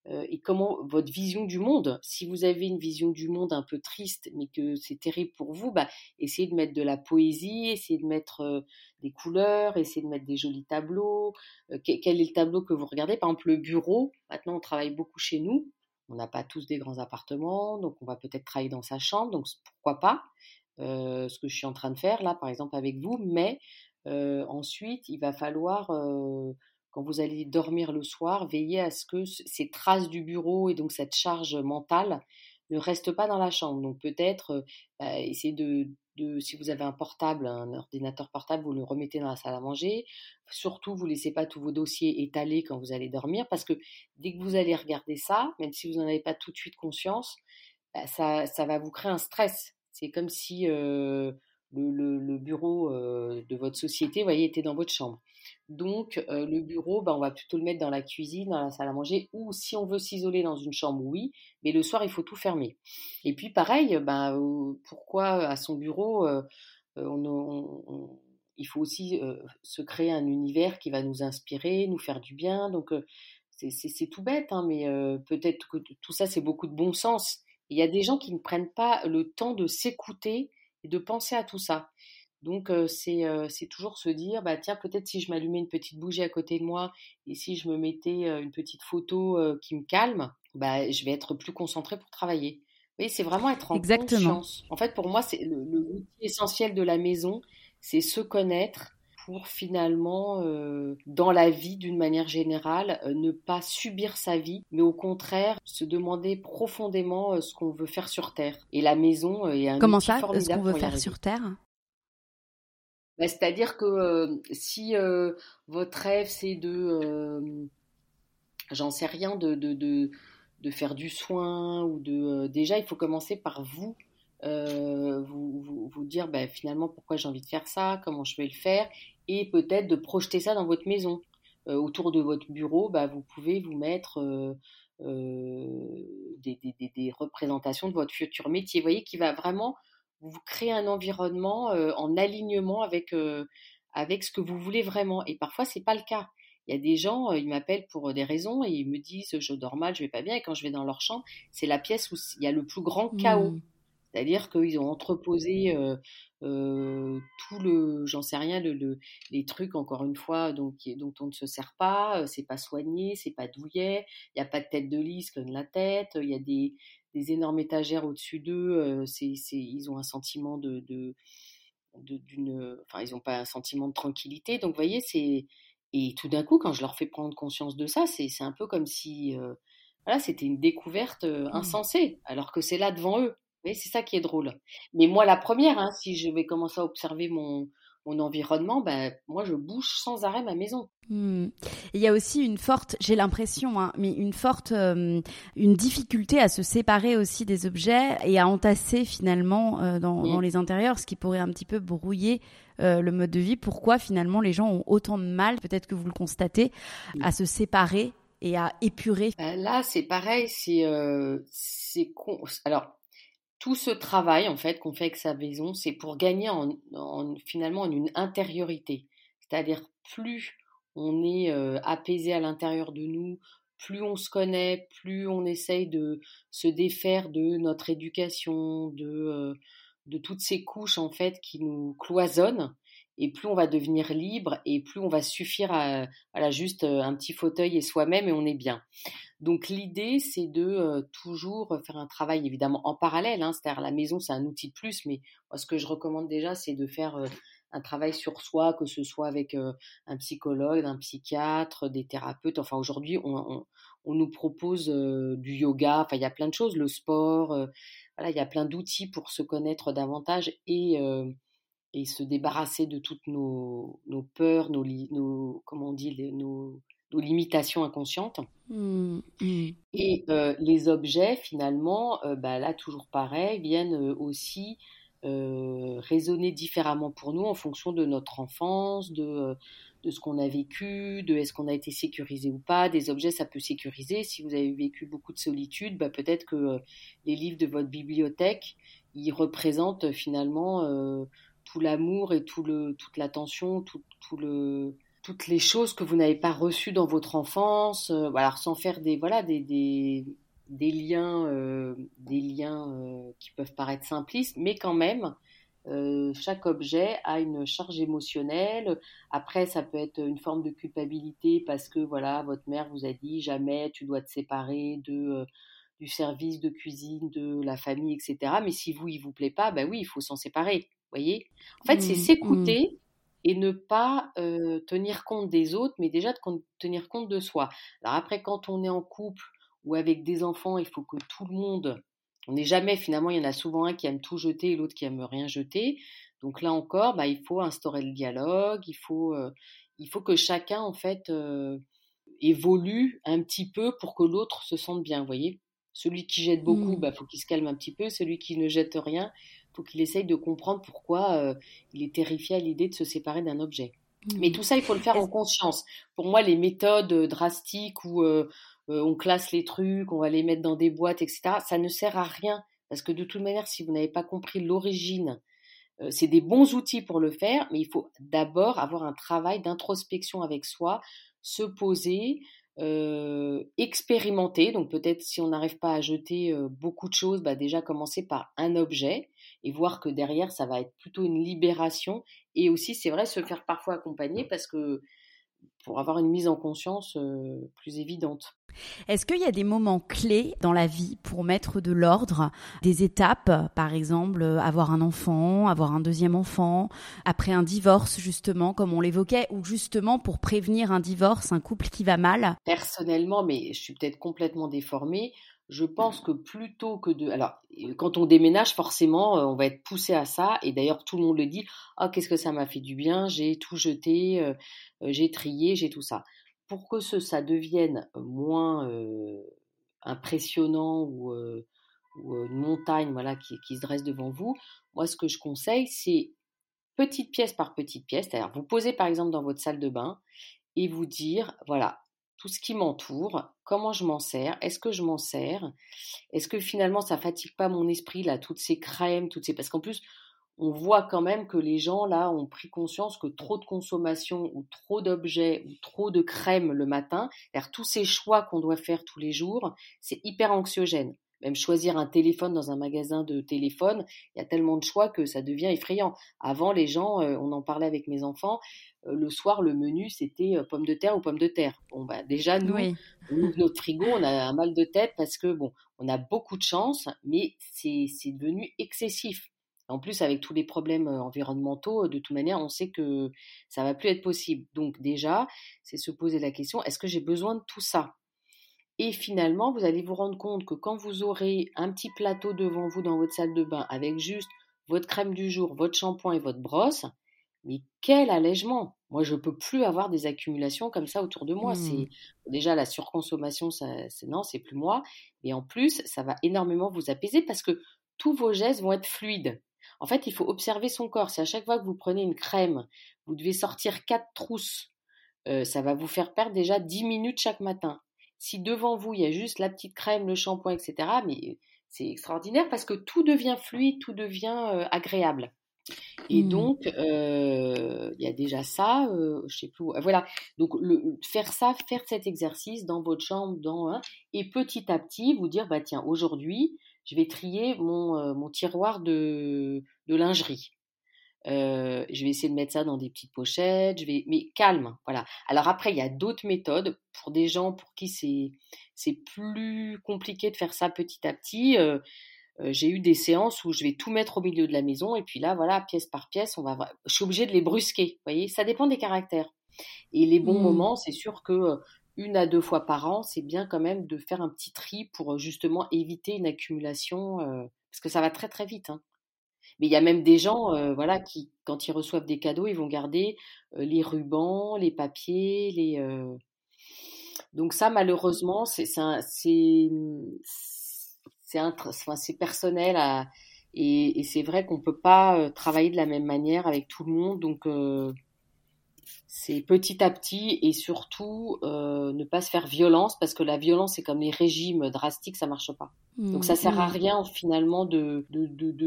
Euh, et comment votre vision du monde. Si vous avez une vision du monde un peu triste, mais que c'est terrible pour vous, bah, essayez de mettre de la poésie, essayez de mettre euh, des couleurs, essayez de mettre des jolis tableaux. Euh, quel est le tableau que vous regardez? Par exemple, le bureau. Maintenant, on travaille beaucoup chez nous. On n'a pas tous des grands appartements, donc on va peut-être travailler dans sa chambre, donc pourquoi pas ce que je suis en train de faire là, par exemple, avec vous. Mais ensuite, il va falloir quand vous allez dormir le soir, veillez à ce que ces traces du bureau et donc cette charge mentale ne restent pas dans la chambre. Donc peut-être euh, bah, essayez de, si vous avez un portable, un ordinateur portable, vous le remettez dans la salle à manger. Surtout, vous ne laissez pas tous vos dossiers étalés quand vous allez dormir, parce que dès que vous allez regarder ça, même si vous n'en avez pas tout de suite conscience, bah, ça, va vous créer un stress. C'est comme si euh, le, bureau euh, de votre société, voyez, était dans votre chambre. Donc, euh, le bureau, bah, on va plutôt le mettre dans la cuisine, dans la salle à manger, ou si on veut s'isoler dans une chambre, oui, mais le soir, il faut tout fermer. Et puis, pareil, bah, pourquoi à son bureau, euh, il faut aussi se créer un univers qui va nous inspirer, nous faire du bien. Donc, c'est tout bête, hein, mais peut-être que tout ça, c'est beaucoup de bon sens. Il y a des gens qui ne prennent pas le temps de s'écouter de penser à tout ça. Donc c'est toujours se dire, bah tiens, peut-être si je m'allumais une petite bougie à côté de moi et si je me mettais une petite photo qui me calme, bah je vais être plus concentrée pour travailler. Oui, c'est vraiment être en Exactement. conscience. En fait, pour moi, c'est le, le essentiel de la maison, c'est se connaître pour finalement, euh, dans la vie d'une manière générale, euh, ne pas subir sa vie, mais au contraire se demander profondément euh, ce qu'on veut faire sur Terre. Et la maison est un Comment ça, ce qu'on veut faire sur Terre? Bah, C'est-à-dire que si votre rêve c'est de, j'en sais rien, de, de, de, faire du soin ou de, déjà il faut commencer par vous vous, vous, dire bah, finalement pourquoi j'ai envie de faire ça, comment je vais le faire, et peut-être de projeter ça dans votre maison. Euh, autour de votre bureau, bah, vous pouvez vous mettre euh, euh, des, des, des, représentations de votre futur métier. Vous voyez, qui va vraiment vous créer un environnement en alignement avec, avec ce que vous voulez vraiment. Et parfois, c'est pas le cas. Il y a des gens, ils m'appellent pour des raisons et ils me disent je dors mal, je vais pas bien. Et quand je vais dans leur chambre, c'est la pièce où il y a le plus grand chaos. Mmh. C'est-à-dire qu'ils ont entreposé euh, euh, tout le, j'en sais rien, le, les trucs encore une fois dont, dont on ne se sert pas, c'est pas soigné, c'est pas douillet, il n'y a pas de tête de lisse comme la tête, il y a des, des énormes étagères au-dessus d'eux, c'est, ils ont un sentiment de, de, d'une, enfin ils n'ont pas un sentiment de tranquillité, donc vous voyez c'est et tout d'un coup quand je leur fais prendre conscience de ça, c'est, un peu comme si voilà c'était une découverte mmh. insensée alors que c'est là devant eux c'est ça qui est drôle. Mais moi, la première, hein, si je vais commencer à observer mon, mon environnement, ben, moi je bouge sans arrêt ma maison. Hmm. Il y a aussi une forte, j'ai l'impression, hein, mais une forte, euh, une difficulté à se séparer aussi des objets et à entasser finalement euh, dans, dans, les intérieurs, ce qui pourrait un petit peu brouiller euh, le mode de vie. Pourquoi finalement les gens ont autant de mal, peut-être que vous le constatez, à se séparer et à épurer? Ben Là, c'est pareil, c'est, c'est con... alors tout ce travail en fait qu'on fait avec sa maison, c'est pour gagner en, finalement en une intériorité. C'est-à-dire plus on est euh, apaisé à l'intérieur de nous, plus on se connaît, plus on essaye de se défaire de notre éducation, de, euh, de toutes ces couches en fait qui nous cloisonnent, et plus on va devenir libre, et plus on va suffire à, à juste euh, un petit fauteuil et soi-même, et on est bien. Donc l'idée, c'est de euh, toujours faire un travail évidemment en parallèle. Hein, C'est-à-dire la maison, c'est un outil de plus, mais ce que je recommande déjà, c'est de faire euh, un travail sur soi, que ce soit avec un psychologue, un psychiatre, des thérapeutes. Enfin, aujourd'hui, on, on, nous propose du yoga. Enfin, il y a plein de choses, le sport. voilà, il y a plein d'outils pour se connaître davantage et et se débarrasser de toutes nos, nos peurs, nos, nos comment on dit, nos nos limitations inconscientes. Mmh, mmh. Et euh, les objets, finalement, euh, bah, là, toujours pareil, viennent euh, aussi résonner différemment pour nous en fonction de notre enfance, de, de ce qu'on a vécu, de est-ce qu'on a été sécurisé ou pas. Des objets, ça peut sécuriser. Si vous avez vécu beaucoup de solitude, bah, peut-être que les livres de votre bibliothèque, ils représentent finalement tout l'amour et tout le, toute l'attention, tout, tout le toutes les choses que vous n'avez pas reçues dans votre enfance, euh, alors sans faire des voilà des, des, des liens euh, des liens euh, qui peuvent paraître simplistes, mais quand même chaque objet a une charge émotionnelle. Après, ça peut être une forme de culpabilité parce que voilà votre mère vous a dit jamais tu dois te séparer de du service de cuisine, de la famille, etc. Mais si vous, il vous plaît pas, ben oui, il faut s'en séparer. Voyez? En fait, c'est mmh, s'écouter mmh et ne pas tenir compte des autres, mais déjà de tenir compte de soi. Alors après, quand on est en couple ou avec des enfants, il faut que tout le monde, on n'est jamais finalement, il y en a souvent un qui aime tout jeter et l'autre qui aime rien jeter. Donc là encore, bah, il faut instaurer le dialogue, il faut, il faut que chacun en fait évolue un petit peu pour que l'autre se sente bien, vous voyez? Celui qui jette beaucoup, il mmh. bah, faut qu'il se calme un petit peu. Celui qui ne jette rien, faut qu'il essaye de comprendre pourquoi euh, il est terrifié à l'idée de se séparer d'un objet. Mmh. Mais tout ça, il faut le faire en conscience. Pour moi, les méthodes euh, drastiques où euh, on classe les trucs, on va les mettre dans des boîtes, etc., ça ne sert à rien. Parce que de toute manière, si vous n'avez pas compris l'origine, c'est des bons outils pour le faire, mais il faut d'abord avoir un travail d'introspection avec soi, se poser, expérimenter. Donc peut-être si on n'arrive pas à jeter beaucoup de choses, bah déjà commencer par un objet et voir que derrière, ça va être plutôt une libération. Et aussi, c'est vrai, se faire parfois accompagner parce que pour avoir une mise en conscience euh, plus évidente. Est-ce qu'il y a des moments clés dans la vie pour mettre de l'ordre, des étapes, par exemple, euh, avoir un enfant, avoir un deuxième enfant, après un divorce, justement, comme on l'évoquait, ou justement pour prévenir un divorce, un couple qui va mal? Personnellement, mais je suis peut-être complètement déformée, je pense que plutôt que de... Alors, quand on déménage, forcément, euh, on va être poussé à ça. Et d'ailleurs, tout le monde le dit. Ah, qu'est-ce que ça m'a fait du bien J'ai tout jeté, euh, euh, j'ai trié, j'ai tout ça. Pour que ce, ça devienne moins impressionnant ou, une montagne voilà, qui, qui, se dresse devant vous, moi, ce que je conseille, c'est petite pièce par petite pièce. C'est-à-dire, vous posez par exemple dans votre salle de bain et vous dire, voilà, tout ce qui m'entoure, comment je m'en sers, est-ce que je m'en sers, est-ce que finalement ça fatigue pas mon esprit là, toutes ces crèmes, toutes ces parce qu'en plus on voit quand même que les gens là ont pris conscience que trop de consommation ou trop d'objets ou trop de crèmes le matin, tous ces choix qu'on doit faire tous les jours, c'est hyper anxiogène. Même choisir un téléphone dans un magasin de téléphone, il y a tellement de choix que ça devient effrayant. Avant, les gens, euh, on en parlait avec mes enfants, euh, le soir, le menu, c'était euh, pommes de terre ou pommes de terre. Bon, bah, déjà, nous, notre frigo, on a un mal de tête parce que, bon, on a beaucoup de chance, mais c'est devenu excessif. En plus, avec tous les problèmes environnementaux, de toute manière, on sait que ça va plus être possible. Donc, déjà, c'est se poser la question, est-ce que j'ai besoin de tout ça? Et finalement, vous allez vous rendre compte que quand vous aurez un petit plateau devant vous dans votre salle de bain avec juste votre crème du jour, votre shampoing et votre brosse, mais quel allègement Moi, je peux plus avoir des accumulations comme ça autour de moi. C'est Mmh. déjà la surconsommation, ça, c'est non, c'est plus moi. Et en plus, ça va énormément vous apaiser parce que tous vos gestes vont être fluides. En fait, il faut observer son corps. Si à chaque fois que vous prenez une crème, vous devez sortir quatre trousses, euh, ça va vous faire perdre déjà 10 minutes chaque matin. Si devant vous, il y a juste la petite crème, le shampoing, etc., mais c'est extraordinaire parce que tout devient fluide, tout devient euh, agréable. Et Mmh. donc, euh, il y a déjà ça, euh, je sais plus. où- Voilà. Donc, le, faire ça, faire cet exercice dans votre chambre, dans un, et petit à petit vous dire, bah tiens, aujourd'hui, je vais trier mon, euh, mon tiroir de, de lingerie. Euh, je vais essayer de mettre ça dans des petites pochettes, je vais, mais calme, voilà. Alors après, il y a d'autres méthodes pour des gens pour qui c'est c'est plus compliqué de faire ça petit à petit. Euh, euh, j'ai eu des séances où je vais tout mettre au milieu de la maison et puis là, voilà, pièce par pièce, on va. Je suis obligée de les brusquer, vous voyez. Ça dépend des caractères. Et les bons Mmh. moments, c'est sûr que une à deux fois par an, c'est bien quand même de faire un petit tri pour justement éviter une accumulation, euh, parce que ça va très très vite. hein. Mais il y a même des gens, euh, voilà, qui, quand ils reçoivent des cadeaux, ils vont garder euh, les rubans, les papiers, les. euh, Donc ça, malheureusement, c'est c'est personnel à- et, et c'est vrai qu'on peut pas euh, travailler de la même manière avec tout le monde. Donc euh, c'est petit à petit et surtout euh, ne pas se faire violence parce que la violence, c'est comme les régimes drastiques, ça marche pas. Donc ça sert à Mmh. rien finalement de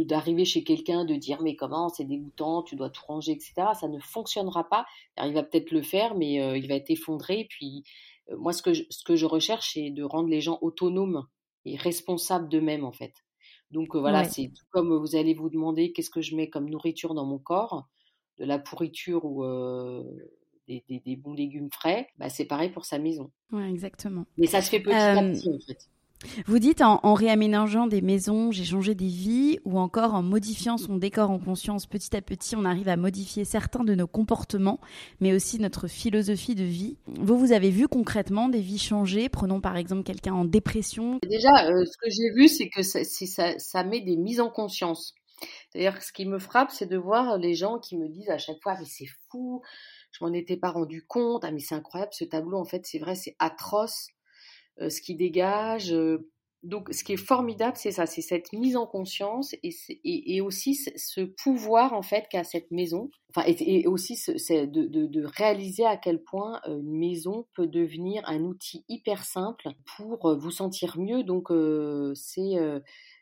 d'arriver chez quelqu'un de dire mais comment c'est dégoûtant, tu dois tout ranger, etc. Ça ne fonctionnera pas. Alors, il va peut-être le faire, mais euh, il va être effondré. Puis euh, moi ce que je, ce que je recherche c'est de rendre les gens autonomes et responsables d'eux-mêmes en fait. Donc voilà, Ouais. c'est tout comme vous allez vous demander qu'est-ce que je mets comme nourriture dans mon corps, de la pourriture ou des, des- des bons légumes frais, bah, c'est pareil pour sa maison. Ouais, exactement. Mais ça se fait petit à petit en fait. Vous dites en, en réaménageant des maisons, j'ai changé des vies, ou encore en modifiant son décor en conscience petit à petit, on arrive à modifier certains de nos comportements, mais aussi notre philosophie de vie. Vous, vous avez vu concrètement des vies changer? Prenons par exemple quelqu'un en dépression. Déjà, euh, ce que j'ai vu, c'est que ça, c'est- ça, ça met des mises en conscience. Que ce qui me frappe, c'est de voir les gens qui me disent à chaque fois, mais c'est fou, je m'en étais pas rendu compte, ah mais c'est incroyable ce tableau, en fait, c'est vrai, c'est atroce euh, ce qui dégage. euh. Donc, ce qui est formidable, c'est ça, c'est cette mise en conscience et, aussi ce, pouvoir en fait qu'a cette maison. Enfin, et, aussi de, réaliser à quel point euh, une maison peut devenir un outil hyper simple pour vous sentir mieux. Donc, c'est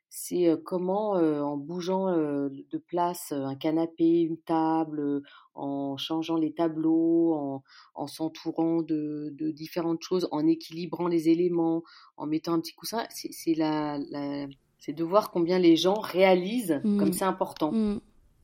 c'est euh, comment, euh, en bougeant euh, de place euh, un canapé, une table, euh, en changeant les tableaux, en, en s'entourant de, de différentes choses, en équilibrant les éléments, en mettant un petit coussin, c'est c'est la, la- c'est de voir combien les gens réalisent Mm. comme c'est important. Mm.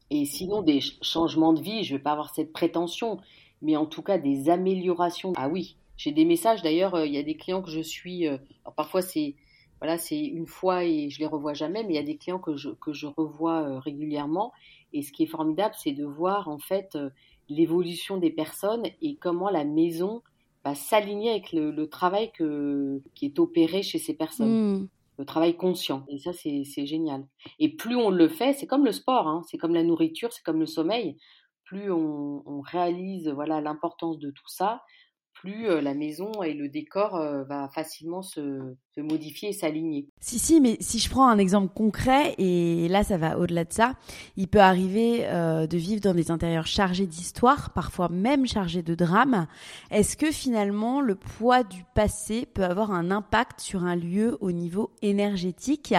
Et sinon, des ch- changements de vie, je vais pas avoir cette prétention, mais en tout cas des améliorations. Ah oui, j'ai des messages d'ailleurs, euh, il y a des clients que je suis, euh, alors parfois c'est voilà, c'est une fois et je les revois jamais, mais il y a des clients que je, que je revois euh, régulièrement. Et ce qui est formidable, c'est de voir en fait euh, l'évolution des personnes et comment la maison va s'aligner avec le, le travail que, qui est opéré chez ces personnes Mm. le travail conscient. Et ça, c'est c'est génial. Et plus on le fait, c'est comme le sport, hein, c'est comme la nourriture, c'est comme le sommeil. Plus on, on réalise voilà l'importance de tout ça, plus euh, la maison et le décor euh, va facilement se, se modifier et s'aligner. Si, si, mais si je prends un exemple concret, et là ça va au-delà de ça, il peut arriver euh, de vivre dans des intérieurs chargés d'histoire, parfois même chargés de drames. Est-ce que finalement le poids du passé peut avoir un impact sur un lieu au niveau énergétique?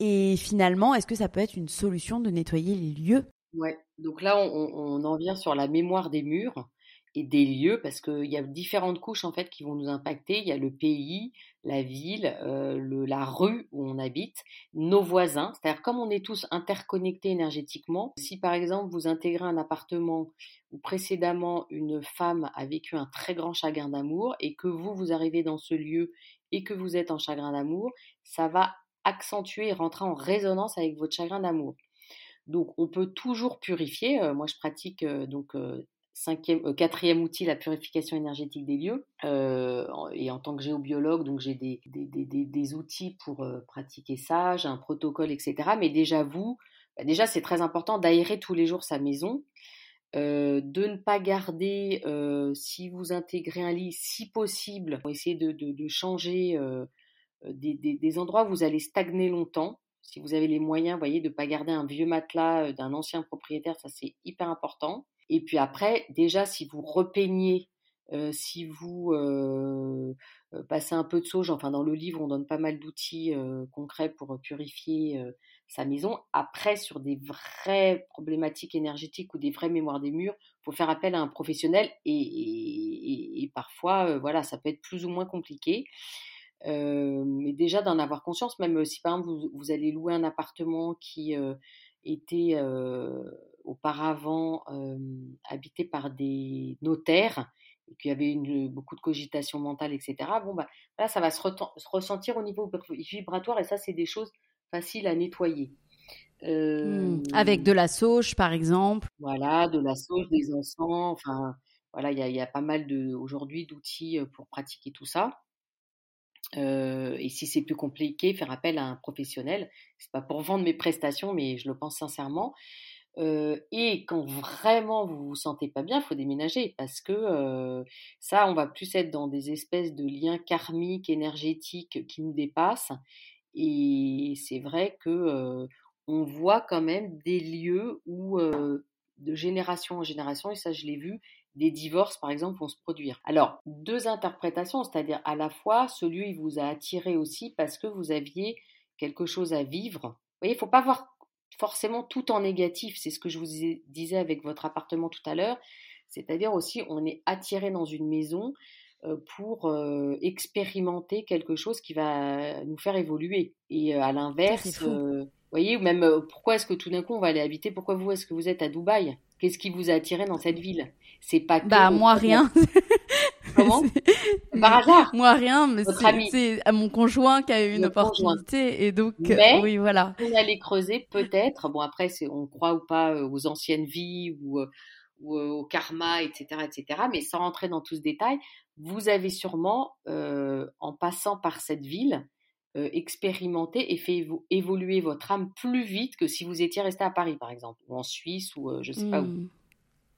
Et finalement, est-ce que ça peut être une solution de nettoyer les lieux? Ouais. Donc là, on en vient sur la mémoire des murs et des lieux parce qu'il y a différentes couches en fait qui vont nous impacter. Il y a le pays, la ville, euh, le, la rue où on habite, nos voisins. C'est-à-dire comme on est tous interconnectés énergétiquement, si par exemple vous intégrez un appartement où précédemment une femme a vécu un très grand chagrin d'amour et que vous, vous arrivez dans ce lieu et que vous êtes en chagrin d'amour, ça va accentuer et rentrer en résonance avec votre chagrin d'amour. Donc, on peut toujours purifier. Euh, moi, je pratique euh, donc euh, quatrième outil, la purification énergétique des lieux. Euh, et en tant que géobiologue, donc j'ai des, outils pour euh, pratiquer ça, j'ai un protocole, etc. Mais déjà, vous, bah, déjà, c'est très important d'aérer tous les jours sa maison. de ne pas garder, si vous intégrez un lit, si possible, essayer de, changer des, des, endroits où vous allez stagner longtemps. Si vous avez les moyens, voyez, de ne pas garder un vieux matelas d'un ancien propriétaire, ça c'est hyper important. Et puis après, déjà, si vous repeignez si vous passez un peu de sauge, enfin dans le livre on donne pas mal d'outils concrets pour purifier sa maison. Après, sur des vraies problématiques énergétiques ou des vraies mémoires des murs, il faut faire appel à un professionnel et, parfois, voilà, ça peut être plus ou moins compliqué. mais déjà d'en avoir conscience, même si par exemple vous allez louer un appartement qui était auparavant habité par des notaires et qu'il y avait une, beaucoup de cogitation mentale, etc. Bon, bah, là, ça va se, ressentir au niveau vibratoire et ça, c'est des choses faciles à nettoyer. Mmh. Avec de la sauge, par exemple. Voilà, de la sauge, des encens. Enfin, voilà, il y, a pas mal de, aujourd'hui d'outils pour pratiquer tout ça. Et si c'est plus compliqué, faire appel à un professionnel. C'est pas pour vendre mes prestations, mais je le pense sincèrement et quand vraiment vous vous sentez pas bien, faut déménager parce que ça, on va plus être dans des espèces de liens karmiques, énergétiques qui nous dépassent. Et c'est vrai que on voit quand même des lieux où, de génération en génération, et ça je l'ai vu, des divorces par exemple vont se produire. Alors, deux interprétations, c'est-à-dire à la fois ce lieu il vous a attiré aussi parce que vous aviez quelque chose à vivre. Vous voyez, il faut pas voir forcément tout en négatif. C'est ce que je vous disais avec votre appartement tout à l'heure. C'est-à-dire aussi, on est attiré dans une maison euh, pour euh, expérimenter quelque chose qui va nous faire évoluer. Et euh, à l'inverse, voyez, ou même pourquoi est-ce que tout d'un coup on va aller habiter Pourquoi vous est-ce que vous êtes à Dubaï? Qu'est-ce qui vous a attiré dans cette ville? C'est pas que bah moi rien. Comment? (laughs) Par hasard Moi rien, mais c'est à mon conjoint qui a eu une opportunité et donc mais, oui voilà. On allait creuser peut-être. Bon après on croit ou pas aux anciennes vies ou, ou au karma, etc., etc. Mais sans rentrer dans tout ce détail, vous avez sûrement en passant par cette ville expérimenté et fait évoluer votre âme plus vite que si vous étiez resté à Paris, par exemple, ou en Suisse, ou je ne sais pas où. Mmh.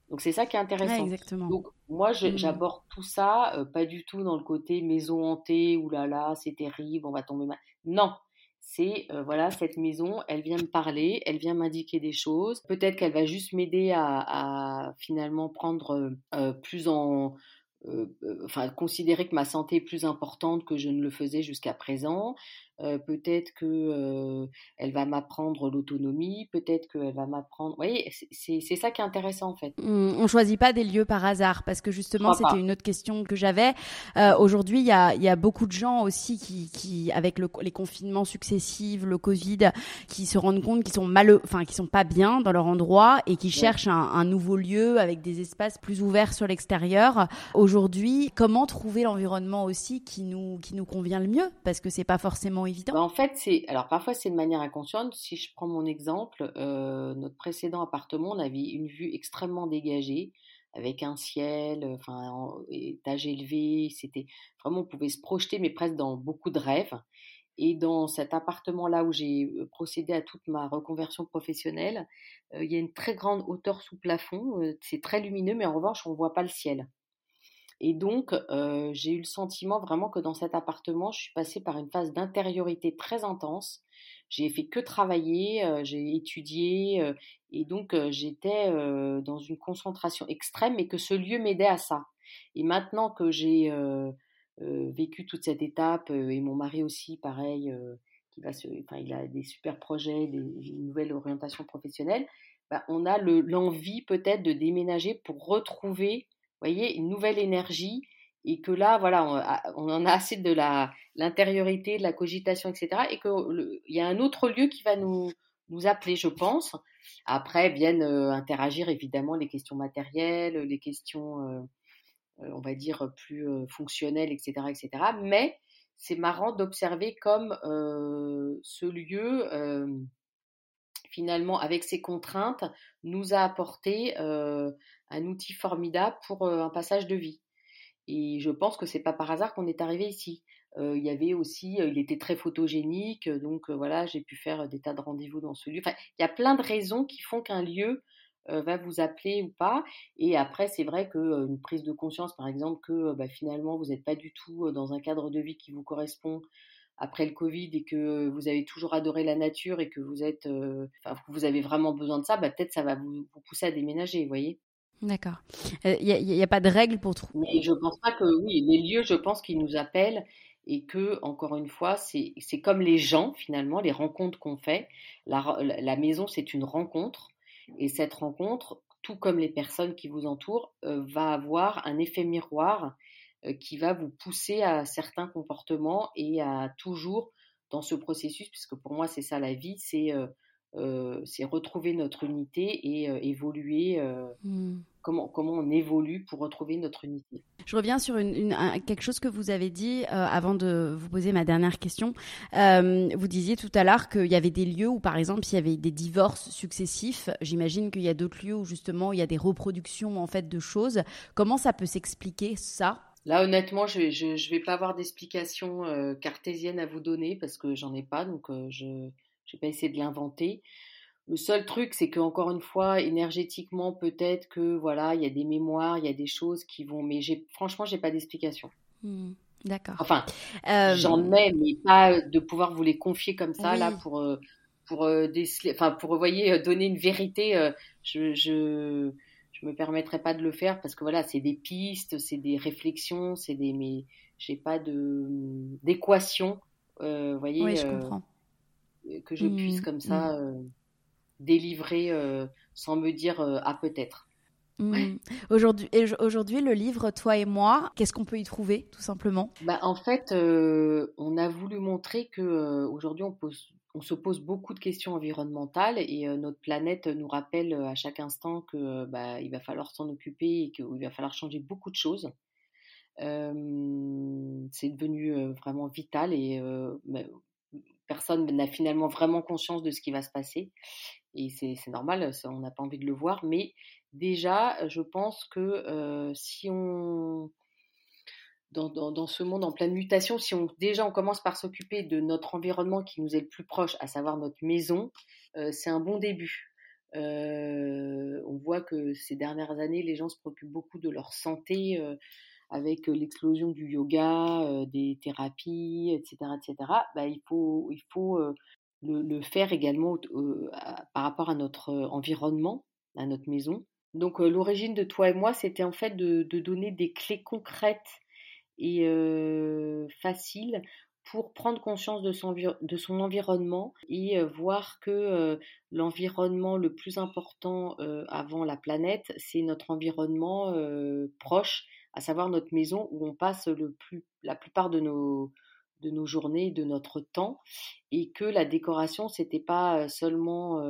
Donc c'est ça qui est intéressant. exactement. Donc moi mmh. j'aborde tout ça, pas du tout dans le côté maison hantée, oulala, là là, c'est terrible, on va tomber mal. Non, c'est voilà cette maison, elle vient me parler, elle vient m'indiquer des choses. Peut-être qu'elle va juste m'aider à, finalement prendre plus en euh, euh, enfin considérer que ma santé est plus importante que je ne le faisais jusqu'à présent. Euh, peut-être que elle va m'apprendre l'autonomie, peut-être qu'elle va m'apprendre. Vous voyez, c'est ça qui est intéressant en fait. Mmh, on choisit pas des lieux par hasard parce que justement c'était une autre question que j'avais. Aujourd'hui, il y a, y a, beaucoup de gens aussi qui, qui avec le, les confinements successifs, le Covid, qui se rendent compte qu'ils sont mal, enfin qui sont pas bien dans leur endroit et qui cherchent un, un, nouveau lieu avec des espaces plus ouverts sur l'extérieur. Aujourd'hui, comment trouver l'environnement aussi qui nous qui nous convient le mieux? Parce que c'est pas forcément Bah, en fait, c'est alors parfois c'est de manière inconsciente. Si je prends mon exemple, euh, notre précédent appartement, on avait une vue extrêmement dégagée avec un ciel, euh, enfin étage élevé. C'était vraiment on pouvait se projeter, mais presque dans beaucoup de rêves. Et dans cet appartement-là où j'ai euh, procédé à toute ma reconversion professionnelle, il y a une très grande hauteur sous plafond. c'est très lumineux, mais en revanche, on ne voit pas le ciel. Et donc, j'ai eu le sentiment vraiment que dans cet appartement, je suis passée par une phase d'intériorité très intense. J'ai fait que travailler, j'ai étudié, et donc j'étais dans une concentration extrême, et que ce lieu m'aidait à ça. Et maintenant que j'ai vécu toute cette étape, et mon mari aussi, pareil, qui va se, enfin, il a des super projets, des, une nouvelle orientation professionnelle, bah, on a l'envie peut-être de déménager pour retrouver voyez, une nouvelle énergie et que là, voilà, on, en a assez de la l'intériorité, de la cogitation, etc. Et qu'il y a un autre lieu qui va nous nous appeler, je pense. Après viennent euh, interagir évidemment les questions matérielles, les questions, euh, euh, on va dire plus fonctionnelles, etc., etc. Mais c'est marrant d'observer comme ce lieu finalement, avec ses contraintes, nous a apporté un outil formidable pour un passage de vie. Et je pense que c'est pas par hasard qu'on est arrivé ici. il y avait aussi, il était très photogénique, donc voilà, j'ai pu faire des tas de rendez-vous dans ce lieu. Il y a plein de raisons qui font qu'un lieu va vous appeler ou pas. Et après, c'est vrai qu'une prise de conscience, par exemple, que bah, finalement, vous n'êtes pas du tout dans un cadre de vie qui vous correspond après le Covid et que vous avez toujours adoré la nature et que vous êtes, vous avez vraiment besoin de ça, bah, peut-être ça va vous, pousser à déménager, vous voyez. D'accord. Il n'y a, pas de règle pour trouver. Mais je pense pas que oui, les lieux, je pense qu'ils nous appellent et que encore une fois, c'est comme les gens finalement, les rencontres qu'on fait. La, maison, c'est une rencontre et cette rencontre, tout comme les personnes qui vous entourent, va avoir un effet miroir euh, qui va vous pousser à certains comportements et à toujours dans ce processus, puisque pour moi c'est ça la vie, c'est euh, euh, retrouver notre unité et évoluer. Mmh. Comment, comment on évolue pour retrouver notre unité. Je reviens sur une, quelque chose que vous avez dit avant de vous poser ma dernière question. vous disiez tout à l'heure qu'il y avait des lieux où, par exemple, il y avait des divorces successifs. J'imagine qu'il y a d'autres lieux où justement il y a des reproductions en fait de choses. Comment ça peut s'expliquer ça? Là, honnêtement, je ne vais pas avoir d'explication euh, cartésienne à vous donner parce que j'en ai pas, donc euh, je n'ai pas essayé de l'inventer. Le seul truc, c'est que encore une fois, énergétiquement, peut-être que voilà, il y a des mémoires, il y a des choses qui vont, mais j'ai, franchement, j'ai pas d'explication. Mmh, d'accord. Enfin, euh, j'en ai, mais pas de pouvoir vous les confier comme ça là pour pour enfin pour voyez donner une vérité. je je me permettrai pas de le faire parce que voilà, c'est des pistes, c'est des réflexions, c'est des mais j'ai pas de d'équation, euh, voyez, oui, je euh, comprends. Que je puisse mmh, comme ça mmh. euh, délivrer euh, sans me dire ah peut-être. Mmh. Aujourd'hui, aujourd'hui, le livre Toi et moi, qu'est-ce qu'on peut y trouver, tout simplement? Bah, En fait, on a voulu montrer que aujourd'hui, on pose on se pose beaucoup de questions environnementales et euh, notre planète nous rappelle euh, à chaque instant que euh, bah, il va falloir s'en occuper et qu'il va falloir changer beaucoup de choses. c'est devenu vraiment vital et personne n'a finalement vraiment conscience de ce qui va se passer et c'est normal, on n'a pas envie de le voir, mais déjà, je pense que si on dans, ce monde en pleine mutation, si on déjà on commence par s'occuper de notre environnement qui nous est le plus proche, à savoir notre maison, euh, c'est un bon début. Euh, on voit que ces dernières années, les gens se préoccupent beaucoup de leur santé euh, avec l'explosion du yoga, des thérapies, etc., etc. Bah, il faut, le, faire également par rapport à notre environnement, à notre maison. Donc l'origine de toi et moi, c'était en fait de donner des clés concrètes et facile pour prendre conscience de son environnement et voir que l'environnement le plus important avant la planète, c'est notre environnement proche, à savoir notre maison où on passe la plupart de nos, journées, de notre temps, et que la décoration, c'était pas seulement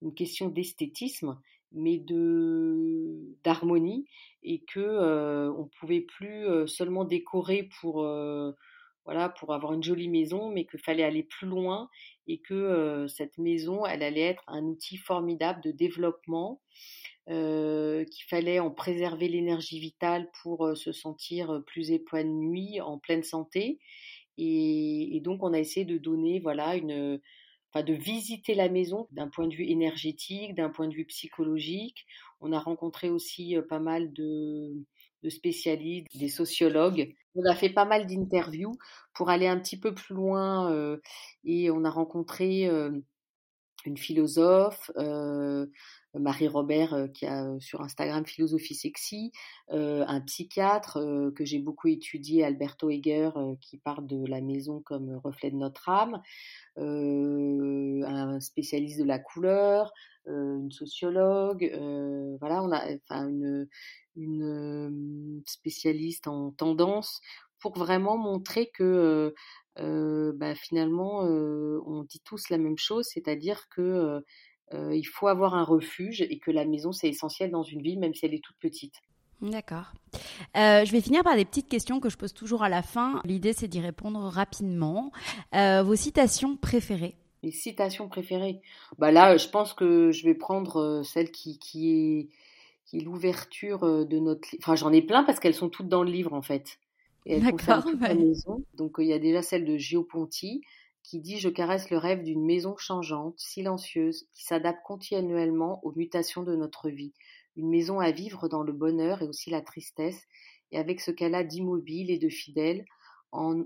une question d'esthétisme, mais de d'harmonie et que euh, on pouvait plus seulement décorer pour voilà pour avoir une jolie maison mais qu'il fallait aller plus loin et que cette maison elle allait être un outil formidable de développement qu'il fallait en préserver l'énergie vitale pour se sentir plus épanoui en pleine santé et, donc on a essayé de donner voilà une de visiter la maison d'un point de vue énergétique, d'un point de vue psychologique. On a rencontré aussi pas mal de, spécialistes, des sociologues. On a fait pas mal d'interviews pour aller un petit peu plus loin et on a rencontré une philosophe, Marie Robert qui a sur Instagram Philosophie Sexy, un psychiatre que j'ai beaucoup étudié, Alberto Heger, qui parle de la maison comme reflet de notre âme, un spécialiste de la couleur, une sociologue, voilà, enfin une, une spécialiste en tendance pour vraiment montrer que bah, finalement on dit tous la même chose, c'est-à-dire que il faut avoir un refuge et que la maison c'est essentiel dans une ville même si elle est toute petite. D'accord. Euh, je vais finir par des petites questions que je pose toujours à la fin. L'idée, c'est d'y répondre rapidement. Euh, vos citations préférées? Les citations préférées bah Là, je pense que je vais prendre euh, celle qui, qui est, qui est l'ouverture de notre... Enfin, j'en ai plein parce qu'elles sont toutes dans le livre, en fait. D'accord. Donc, il y a déjà celle de Gio Ponti. Qui dit Je caresse le rêve d'une maison changeante, silencieuse, qui s'adapte continuellement aux mutations de notre vie. Une maison à vivre dans le bonheur et aussi la tristesse, et avec ce qu'elle a d'immobile et de fidèle, en,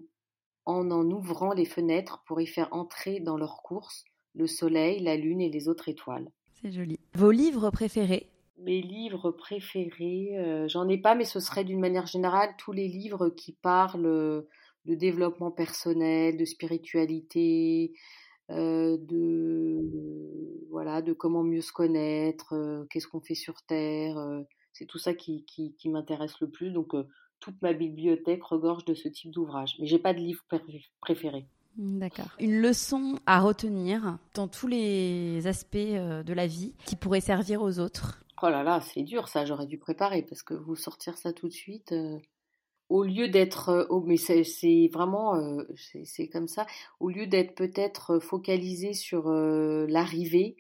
en en ouvrant les fenêtres pour y faire entrer dans leur course le soleil, la lune et les autres étoiles. C'est joli. Vos livres préférés? Mes livres préférés, euh, j'en ai pas, mais ce serait d'une manière générale tous les livres qui parlent de développement personnel, de spiritualité, euh, de voilà, de comment mieux se connaître, euh, qu'est-ce qu'on fait sur Terre. euh, c'est tout ça qui, qui, qui m'intéresse le plus. Donc euh, toute ma bibliothèque regorge de ce type d'ouvrage. Mais j'ai pas de livre pré- préféré. Hmm, D'accord. Une leçon à retenir dans tous les aspects de la vie qui pourrait servir aux autres? Oh là là, c'est dur ça, j'aurais dû préparer parce que vous sortir ça tout de suite. Euh, au lieu d'être, euh, oh, mais c'est vraiment, euh, c'est comme ça, au lieu d'être peut-être focalisé sur euh, l'arrivée,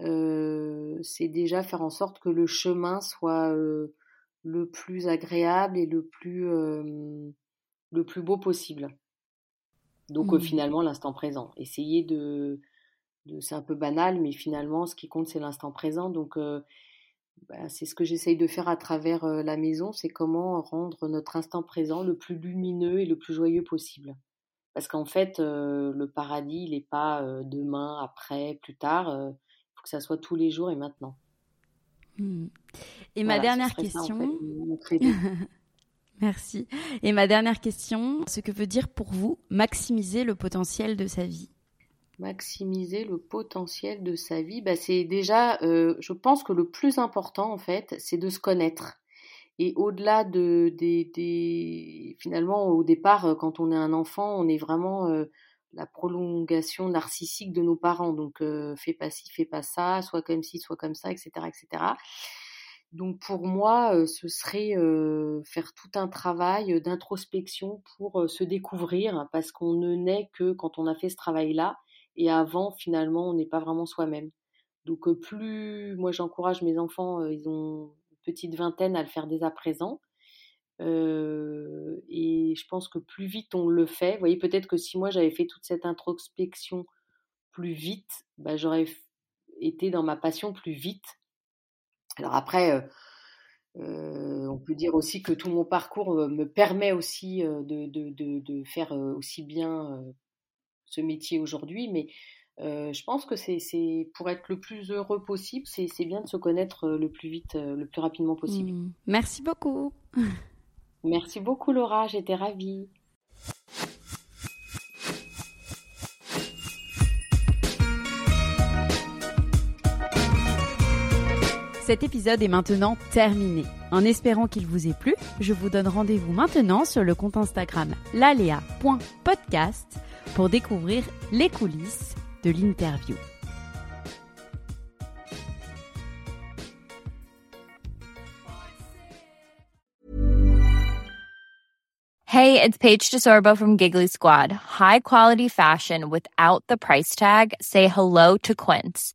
euh, c'est déjà faire en sorte que le chemin soit euh, le plus agréable et le plus, euh, le plus beau possible. Donc euh, Hmm. finalement, l'instant présent. Essayer de, de c'est un peu banal, mais finalement, ce qui compte, c'est l'instant présent. Donc euh, bah, c'est ce que j'essaye de faire à travers la maison, c'est comment rendre notre instant présent le plus lumineux et le plus joyeux possible. Parce qu'en fait, euh, le paradis, il n'est pas euh, demain, après, plus tard. Il faut que ça soit tous les jours et maintenant. Hmm. Et ma Voilà, dernière serait ça, en fait, question. (laughs) Merci. Et ma dernière question, ce que veut dire pour vous maximiser le potentiel de sa vie? Maximiser le potentiel de sa vie, bah, c'est déjà, euh, je pense que le plus important, en fait, c'est de se connaître. Et au-delà de, des, finalement, au départ, euh, quand on est un enfant, on est vraiment euh, la prolongation narcissique de nos parents. Donc, euh, fais pas ci, fais pas ça, soit comme ci, soit comme ça, etc., etc. Donc, pour moi, ce serait faire tout un travail d'introspection pour se découvrir, parce qu'on ne naît que quand on a fait ce travail-là. Et avant, finalement, on n'est pas vraiment soi-même. Donc, plus moi, j'encourage mes enfants, ils ont une petite vingtaine à le faire dès à présent. Et je pense que plus vite on le fait, vous voyez, peut-être que si moi j'avais fait toute cette introspection plus vite, bah, j'aurais été dans ma passion plus vite. Alors après, on peut dire aussi que tout mon parcours me permet aussi de, faire aussi bien ce métier aujourd'hui, mais euh, je pense que c'est, pour être le plus heureux possible, c'est, bien de se connaître euh, le plus vite, euh, le plus rapidement possible. Hmm. Merci beaucoup. (laughs) Merci beaucoup Laura, j'étais ravie. Cet épisode est maintenant terminé. En espérant qu'il vous ait plu, je vous donne rendez-vous maintenant sur le compte Instagram lalea.podcast pour découvrir les coulisses de l'interview. Hey, it's Paige DeSorbo from Giggly Squad. High quality fashion without the price tag. Say hello to Quince.